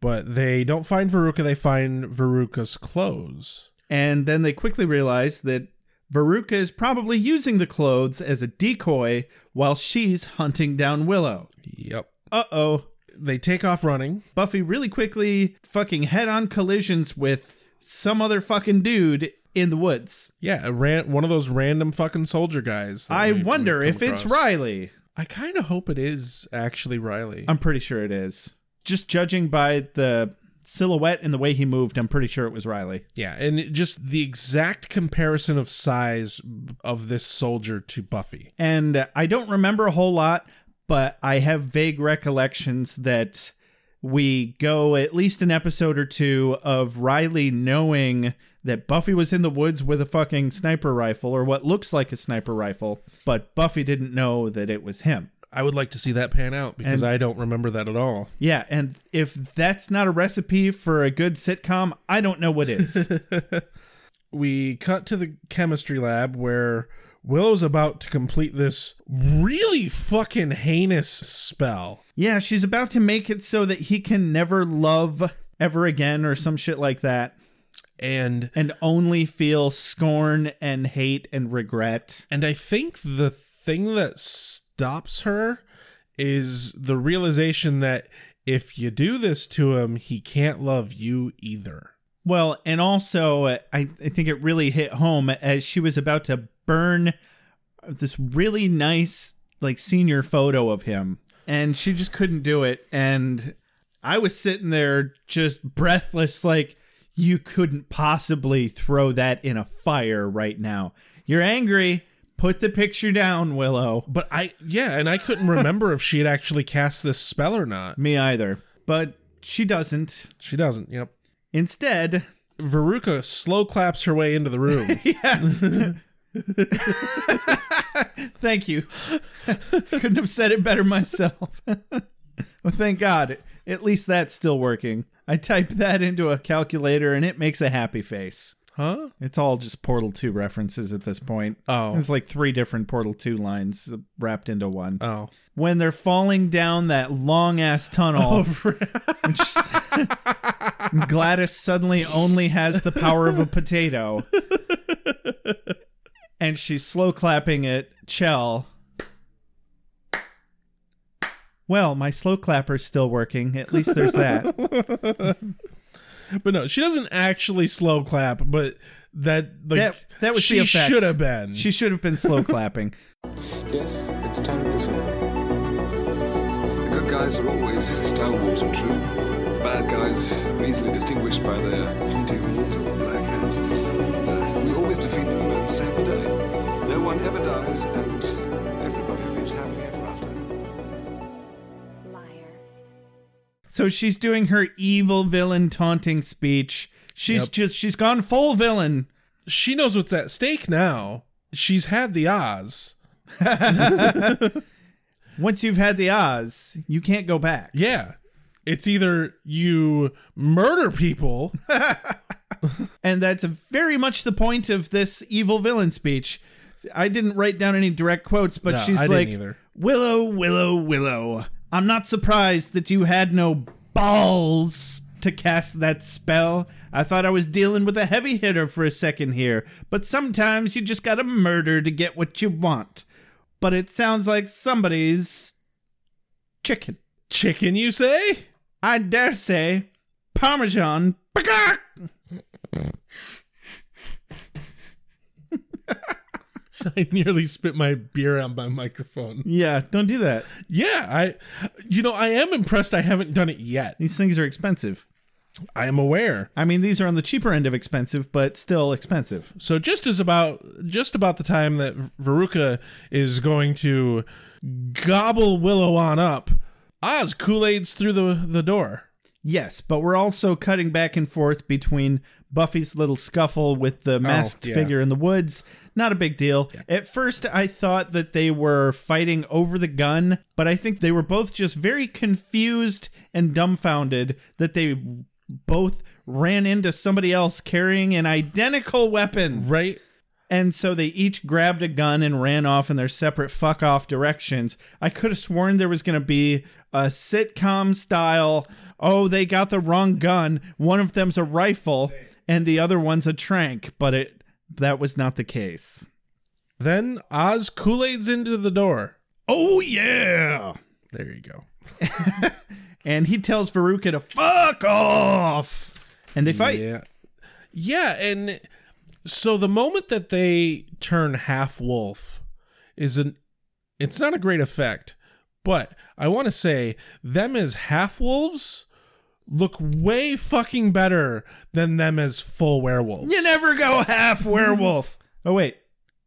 But they don't find Veruca, they find Veruca's clothes. And then they quickly realize that Veruca is probably using the clothes as a decoy while she's hunting down Willow. Yep. Uh oh. They take off running. Buffy really quickly fucking head on collisions with some other fucking dude in the woods. Yeah, a ran- one of those random fucking soldier guys. I we- wonder if come it's. Riley. I kind of hope it is actually Riley. I'm pretty sure it is. Just judging by the silhouette and the way he moved, I'm pretty sure it was Riley. yeah, and just the exact comparison of size of this soldier to Buffy. And I don't remember a whole lot, but I have vague recollections that we go at least an episode or two of Riley knowing that Buffy was in the woods with a fucking sniper rifle or what looks like a sniper rifle, but Buffy didn't know that it was him. I would like to see that pan out because And- I don't remember that at all. Yeah, and if that's not a recipe for a good sitcom, I don't know what is. [laughs] we cut to the chemistry lab where Willow's about to complete this really fucking heinous spell. yeah, she's about to make it so that he can never love ever again or some shit like that. And and only feel scorn and hate and regret. and I think the thing that stops her is the realization that if you do this to him, he can't love you either. Well, and also, I, I think it really hit home as she was about to burn this really nice, like, senior photo of him. And she just couldn't do it. And I was sitting there just breathless, like, you couldn't possibly throw that in a fire right now. You're angry. Put the picture down, Willow. But I yeah, and I couldn't [laughs] remember if she had actually cast this spell or not. Me either. But she doesn't. She doesn't. Yep. Instead, Veruca slow claps her way into the room. [laughs] [laughs] Thank you. Couldn't have said it better myself. well, thank God. At least that's still working. I type that into a calculator and it makes a happy face. Huh? It's all just Portal 2 references at this point. Oh. There's like three different Portal 2 lines wrapped into one. Oh. When they're falling down that long ass tunnel, [laughs] oh, she's- [laughs] GLaDOS suddenly only has the power of a potato. [laughs] and she's slow clapping at Chell. Well, my slow clapper's still working. At least there's that. [laughs] But no, she doesn't actually slow clap, but that like that that was she the effect. should have been. She should have been slow [laughs] clapping. Yes, it's terribly simple. The good guys are always stalwart and true. The bad guys are easily distinguished by their pointy horns or black hats. Uh, we always defeat them and save the day. No one ever dies, and So she's doing her evil villain taunting speech. She's Yep. just she's gone full villain. She knows what's at stake now. She's had the Oz. [laughs] [laughs] Once you've had the Oz, you can't go back. Yeah. It's either you murder people [laughs] And that's very much the point of this evil villain speech. I didn't write down any direct quotes, but No, she's like. Willow, Willow, Willow. I'm not surprised that you had no balls to cast that spell. I thought I was dealing with a heavy hitter for a second here, but sometimes you just gotta murder to get what you want. But it sounds like somebody's chicken. chicken, you say? I dare say, Parmesan. [laughs] [laughs] I nearly spit my beer on my microphone. Yeah, don't do that. Yeah, I you know, I am impressed I haven't done it yet. These things are expensive. I am aware. I mean, these are on the cheaper end of expensive, but still expensive. So just as about just about the time that Veruca is going to gobble Willow on up, Oz Kool-Aid's through the the door. Yes, but we're also cutting back and forth between Buffy's little scuffle with the oh, masked yeah. figure in the woods. Not a big deal. At first, I thought that they were fighting over the gun, but I think they were both just very confused and dumbfounded that they both ran into somebody else carrying an identical weapon. Right? And so they each grabbed a gun and ran off in their separate fuck off directions. I could have sworn there was going to be a sitcom style. Oh, they got the wrong gun. One of them's a rifle and the other one's a trank, but it that was not the case. Then Oz Kool-Aid's into the door. Oh yeah. There you go. [laughs] And he tells Veruca to fuck off. And they fight. Yeah. Yeah, and so the moment that they turn half wolf is an it's not a great effect, but I want to say them as half wolves look way fucking better than them as full werewolves. You never go half werewolf. [laughs] Oh wait.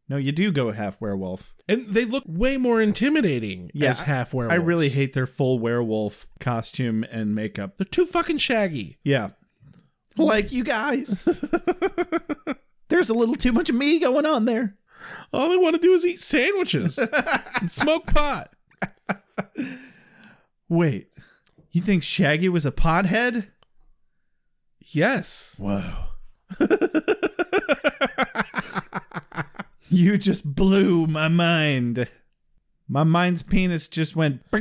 No, you do go half werewolf. and they look way more intimidating as half werewolf. I really hate their full werewolf costume and makeup. They're too fucking shaggy. Yeah. Like you guys. [laughs] There's a little too much of me going on there. All they want to do is eat sandwiches [laughs] and smoke pot. Wait. You think Shaggy was a pothead? Yes. Whoa. [laughs] you just blew my mind. My mind's penis just went. [laughs]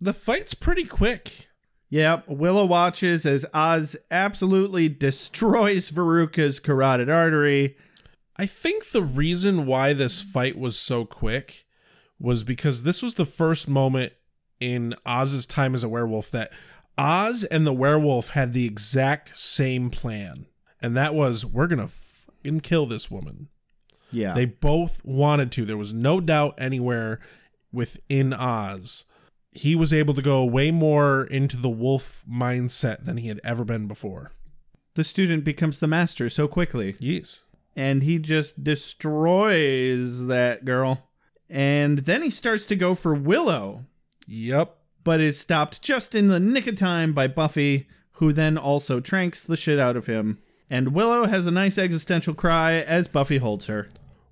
The fight's pretty quick. Yep, Willow watches as Oz absolutely [laughs] destroys Veruca's carotid artery. I think the reason why this fight was so quick was because this was the first moment in Oz's time as a werewolf that Oz and the werewolf had the exact same plan. And that was, we're going to fucking kill this woman. Yeah. They both wanted to. There was no doubt anywhere within Oz. He was able to go way more into the wolf mindset than he had ever been before. the student becomes the master so quickly. Yes. and he just destroys that girl. And then he starts to go for Willow, Yep. but is stopped just in the nick of time by Buffy, who then also tranks the shit out of him. And Willow has a nice existential cry as Buffy holds her.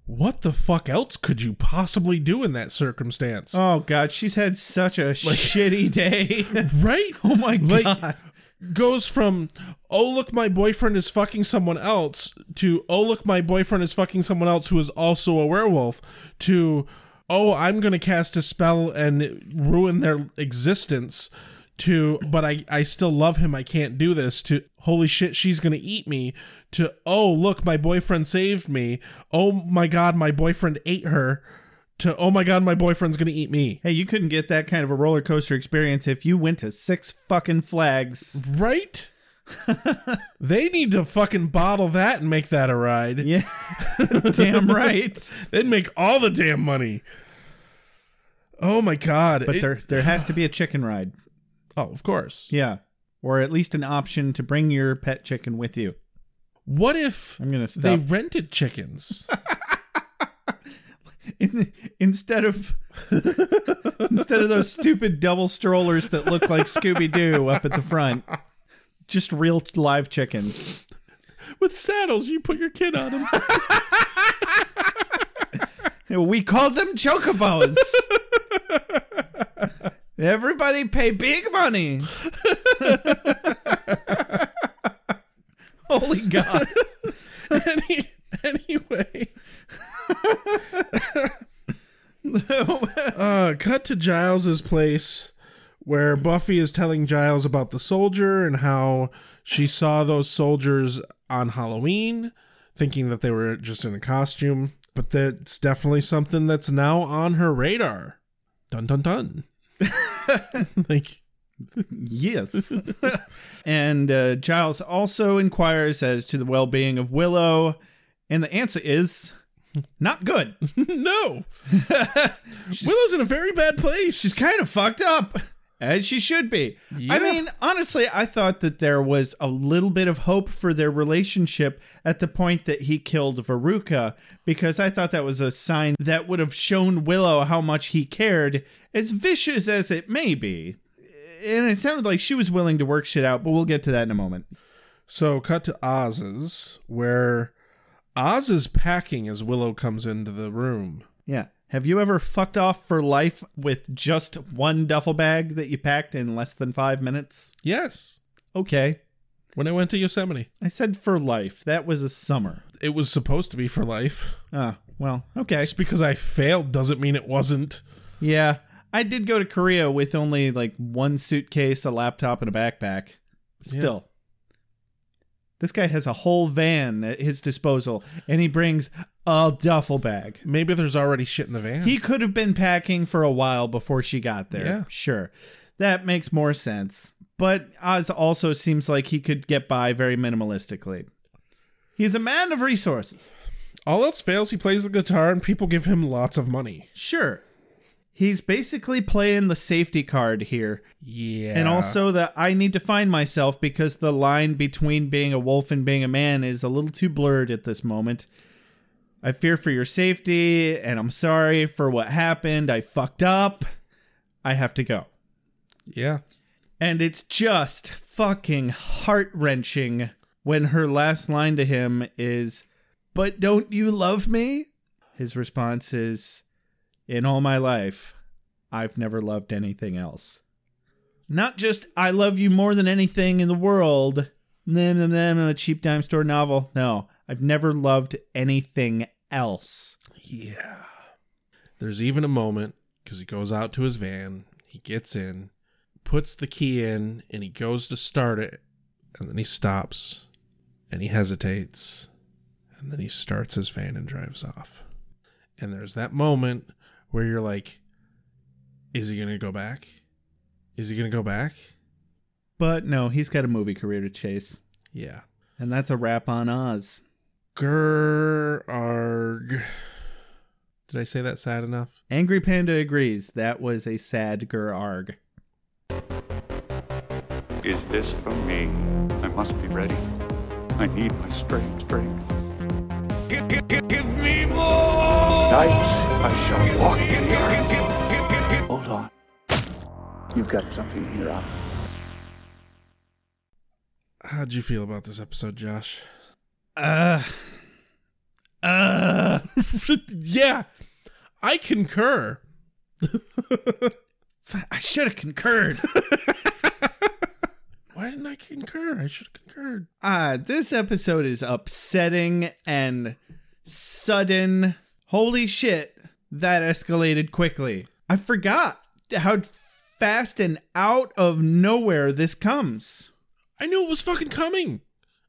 What the fuck else could you possibly do in that circumstance? Oh god, she's had such a [laughs] shitty day. [laughs] right? [laughs] oh my god. Like, goes from oh look my boyfriend is fucking someone else to oh look my boyfriend is fucking someone else who is also a werewolf to oh I'm gonna cast a spell and ruin their existence to but I I still love him I can't do this to holy shit she's gonna eat me to oh look my boyfriend saved me oh my god my boyfriend ate her to oh my god, my boyfriend's gonna eat me. Hey, you couldn't get that kind of a roller coaster experience if you went to Six fucking Flags. Right? [laughs] they need to fucking bottle that and make that a ride. Yeah. [laughs] damn right. They'd make all the damn money. Oh my god. But It- there there has to be a chicken ride. Oh, of course. Yeah. Or at least an option to bring your pet chicken with you. What if I'm gonna stop. they rented chickens? [laughs] In, instead of [laughs] instead of those stupid double strollers that look like Scooby Doo up at the front, just real live chickens. With saddles, you put your kid on them. [laughs] We called them chocobos. Everybody pay big money. [laughs] Holy God. [laughs] Any, anyway. [laughs] uh, cut to Giles's place where Buffy is telling Giles about the soldier and how she saw those soldiers on Halloween, thinking that they were just in a costume. But that's definitely something that's now on her radar. Dun dun dun. like Yes. [laughs] and uh, Giles also inquires as to the well being of Willow, and the answer is not good. [laughs] no. [laughs] Willow's in a very bad place. She's kind of fucked up. As she should be. I mean, honestly, I thought that there was a little bit of hope for their relationship at the point that he killed Veruca, because I thought that was a sign that would have shown Willow how much he cared, as vicious as it may be. And it sounded like she was willing to work shit out, but we'll get to that in a moment. So, cut to Oz's, where Oz is packing as Willow comes into the room. Yeah. Have you ever fucked off for life with just one duffel bag that you packed in less than five minutes? Yes. Okay. When I went to Yosemite, I said for life. That was a summer. it was supposed to be for life. Ah, well, okay. Just because I failed doesn't mean it wasn't. Yeah. I did go to Korea with only like one suitcase, a laptop, and a backpack. Still. This guy has a whole van at his disposal, and he brings a duffel bag. Maybe there's already shit in the van. He could have been packing for a while before she got there. Yeah. Sure. That makes more sense. But Oz also seems like he could get by very minimalistically. He's a man of resources. All else fails, he plays the guitar and people give him lots of money. Sure. He's basically playing the safety card here. Yeah. And also that I need to find myself because the line between being a wolf and being a man is a little too blurred at this moment. I fear for your safety and I'm sorry for what happened. I fucked up. I have to go. Yeah. And it's just fucking heart wrenching when her last line to him is, But don't you love me? His response is, In all my life, I've never loved anything else. Not just, I love you more than anything in the world, them, them, them, a cheap dime store novel. No, I've never loved anything else. Yeah. There's even a moment because he goes out to his van, he gets in, puts the key in, and he goes to start it. And then he stops and he hesitates. And then he starts his van and drives off. And there's that moment where you're like, is he going to go back? Is he going to go back? But no, he's got a movie career to chase. Yeah. And that's a wrap on Oz. Grrrg. Did I say that sad enough? Angry Panda agrees. That was a sad gur arg. Is this for me? I must be ready. I need my strength, strength. Give, give, give, give me more! Nights I shall walk the earth. Hold on. You've got something in your eye. How'd you feel about this episode, Josh? Uh. Uh. [laughs] yeah, I concur. [laughs] I should have concurred. [laughs] Why didn't I concur? I should have concurred. Ah, this episode is upsetting and sudden. Holy shit, that escalated quickly. I forgot how fast and out of nowhere this comes. I knew it was fucking coming.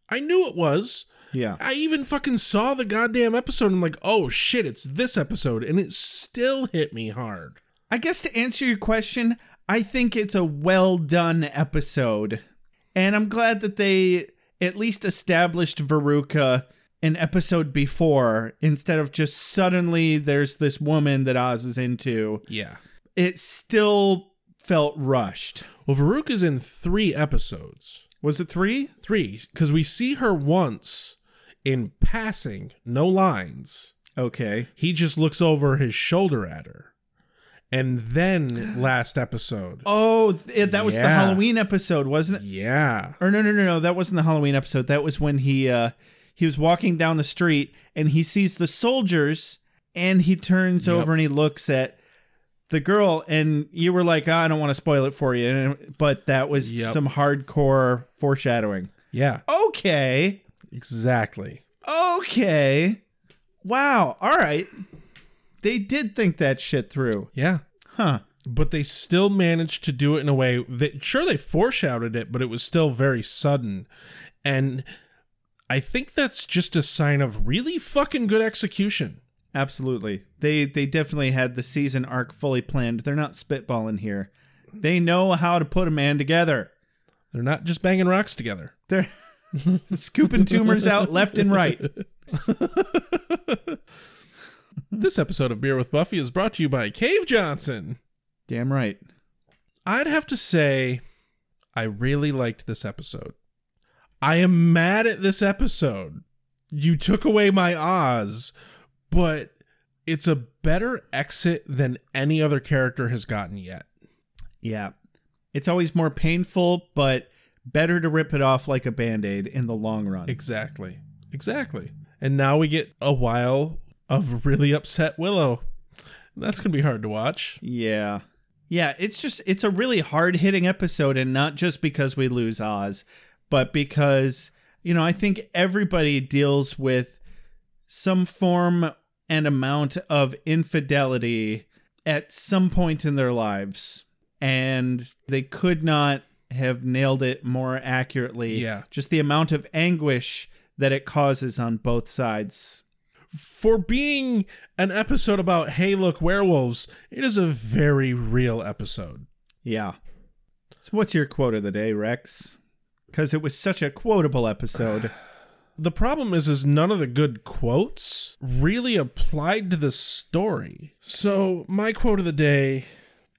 I knew it was. Yeah. I even fucking saw the goddamn episode and I'm like, oh shit, it's this episode. And it still hit me hard. I guess to answer your question, I think it's a well done episode. And I'm glad that they at least established Veruca an episode before instead of just suddenly there's this woman that Oz is into. Yeah. It still felt rushed. Well, Veruca's in three episodes. Was it three? Three, because we see her once in passing, no lines. Okay. He just looks over his shoulder at her. And then [gasps] last episode. Oh, th- that was the Halloween episode, wasn't it? Yeah. Or no, no, no, no. That wasn't the Halloween episode. That was when he uh he was walking down the street and he sees the soldiers and he turns Yep. over and he looks at the girl and you were like, "Ah, I don't want to spoil it for you, and, but that was Yep. some hardcore foreshadowing. Yeah. Okay. Exactly. Okay. Wow. All right. They did think that shit through. Yeah. Huh. But they still managed to do it in a way that sure they foreshadowed it, but it was still very sudden. And I think that's just a sign of really fucking good execution. Absolutely. They they definitely had the season arc fully planned. They're not spitballing here. They know how to put a man together. They're not just banging rocks together. They're [laughs] scooping tumors out left and right. [laughs] This episode of Beer with Buffy is brought to you by Cave Johnson. Damn right. I'd have to say I really liked this episode. I am mad at this episode. You took away my Oz, but it's a better exit than any other character has gotten yet. Yeah. It's always more painful, but better to rip it off like a band-aid in the long run. Exactly. Exactly. And now we get a while of really upset Willow. That's going to be hard to watch. Yeah. Yeah, it's just it's a really hard-hitting episode and not just because we lose Oz, but because you know, I think everybody deals with some form and amount of infidelity at some point in their lives and they could not have nailed it more accurately. Yeah. Just the amount of anguish that it causes on both sides. For being an episode about, hey, look, werewolves, it is a very real episode. Yeah. So what's your quote of the day, Rex? Cuz it was such a quotable episode. [sighs] The problem is is none of the good quotes really applied to the story. So my quote of the day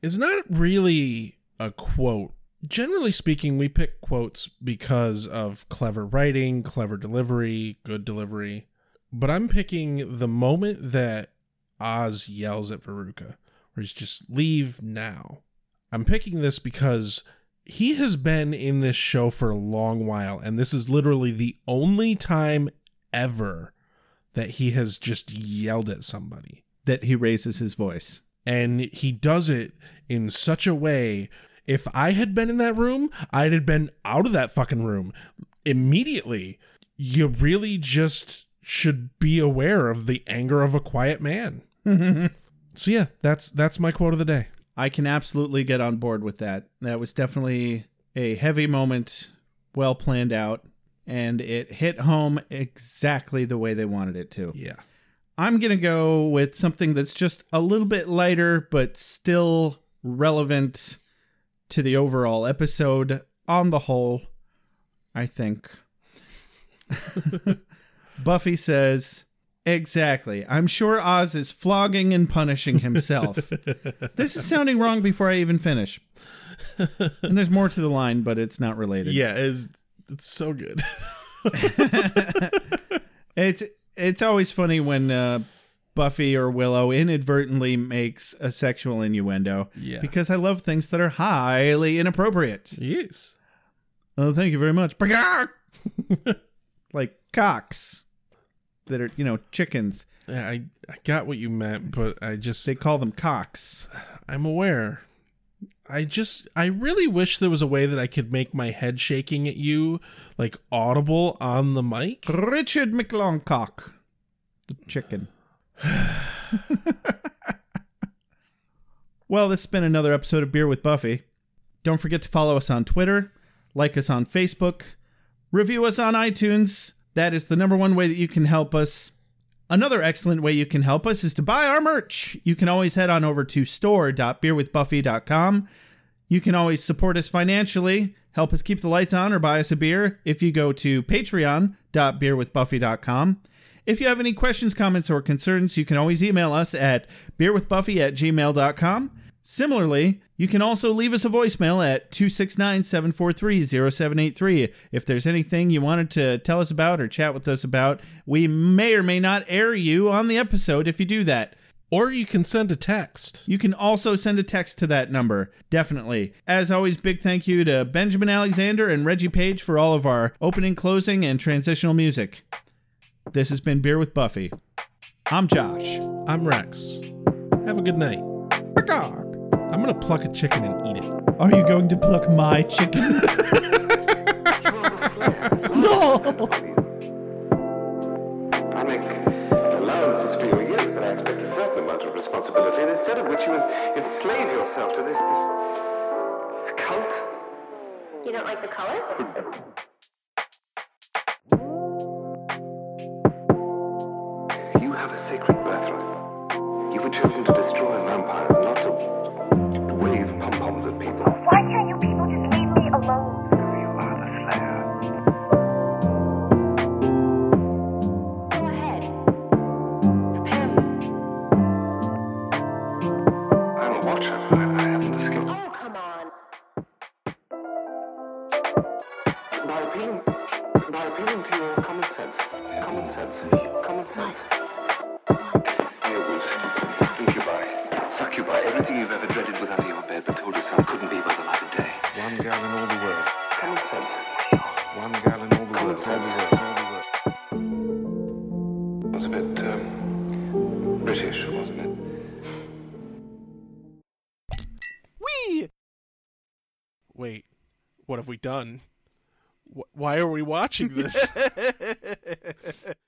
is not really a quote. Generally speaking, we pick quotes because of clever writing, clever delivery, good delivery. But I'm picking the moment that Oz yells at Veruca, where he's just leave now. I'm picking this because he has been in this show for a long while, and this is literally the only time ever that he has just yelled at somebody. that he raises his voice. And he does it in such a way. If I had been in that room, I'd have been out of that fucking room immediately. You really just should be aware of the anger of a quiet man. [laughs] so yeah, that's that's my quote of the day. I can absolutely get on board with that. That was definitely a heavy moment, well planned out, and it hit home exactly the way they wanted it to. Yeah. I'm going to go with something that's just a little bit lighter, but still relevant to the overall episode on the whole, I think. [laughs] Buffy says, Exactly. I'm sure Oz is flogging and punishing himself. [laughs] this is sounding wrong before I even finish. And there's more to the line, but it's not related. Yeah, it's it's so good. [laughs] It's it's always funny when uh, Buffy or Willow inadvertently makes a sexual innuendo. Yeah. Because I love things that are highly inappropriate. yes. Oh, thank you very much. [laughs] like cocks that are, you know, chickens. I I got what you meant, but I just They call them cocks. I'm aware. I just I really wish there was a way that I could make my head shaking at you like audible on the mic. Richard McLongcock. The chicken. [laughs] well, this has been another episode of Beer with Buffy. Don't forget to follow us on Twitter, like us on Facebook, review us on iTunes. That is the number one way that you can help us. Another excellent way you can help us is to buy our merch. You can always head on over to store.beerwithbuffy.com. You can always support us financially, help us keep the lights on, or buy us a beer if you go to patreon.beerwithbuffy.com. If you have any questions, comments, or concerns, you can always email us at beerwithbuffy at gmail.com. Similarly, you can also leave us a voicemail at 269 743 0783. If there's anything you wanted to tell us about or chat with us about, we may or may not air you on the episode if you do that. Or you can send a text. You can also send a text to that number, definitely. As always, big thank you to Benjamin Alexander and Reggie Page for all of our opening, closing, and transitional music. This has been Beer with Buffy. I'm Josh. I'm Rex. Have a good night. I'm gonna pluck a chicken and eat it. Are you going to pluck my chicken? [laughs] no! I make allowances for your years, but I expect a certain amount of responsibility, and instead of which you enslave yourself to this, this cult. You don't like the color? You have a sacred birthright. You were chosen to destroy vampires, not to wave pom-poms at people. Why can't you people just leave me alone? You are the Slayer. Go ahead. I'm a watcher. I, I haven't the skill. Oh, come on. By appealing, by appealing to your common sense, common sense, common sense. Was bed, but told yourself couldn't be by the light of day. One girl in all the world. Common sense. One girl in all the world. All the world. Was a bit um, British, wasn't it? Wee! Wait, what have we done? Wh- Why are we watching this? [laughs]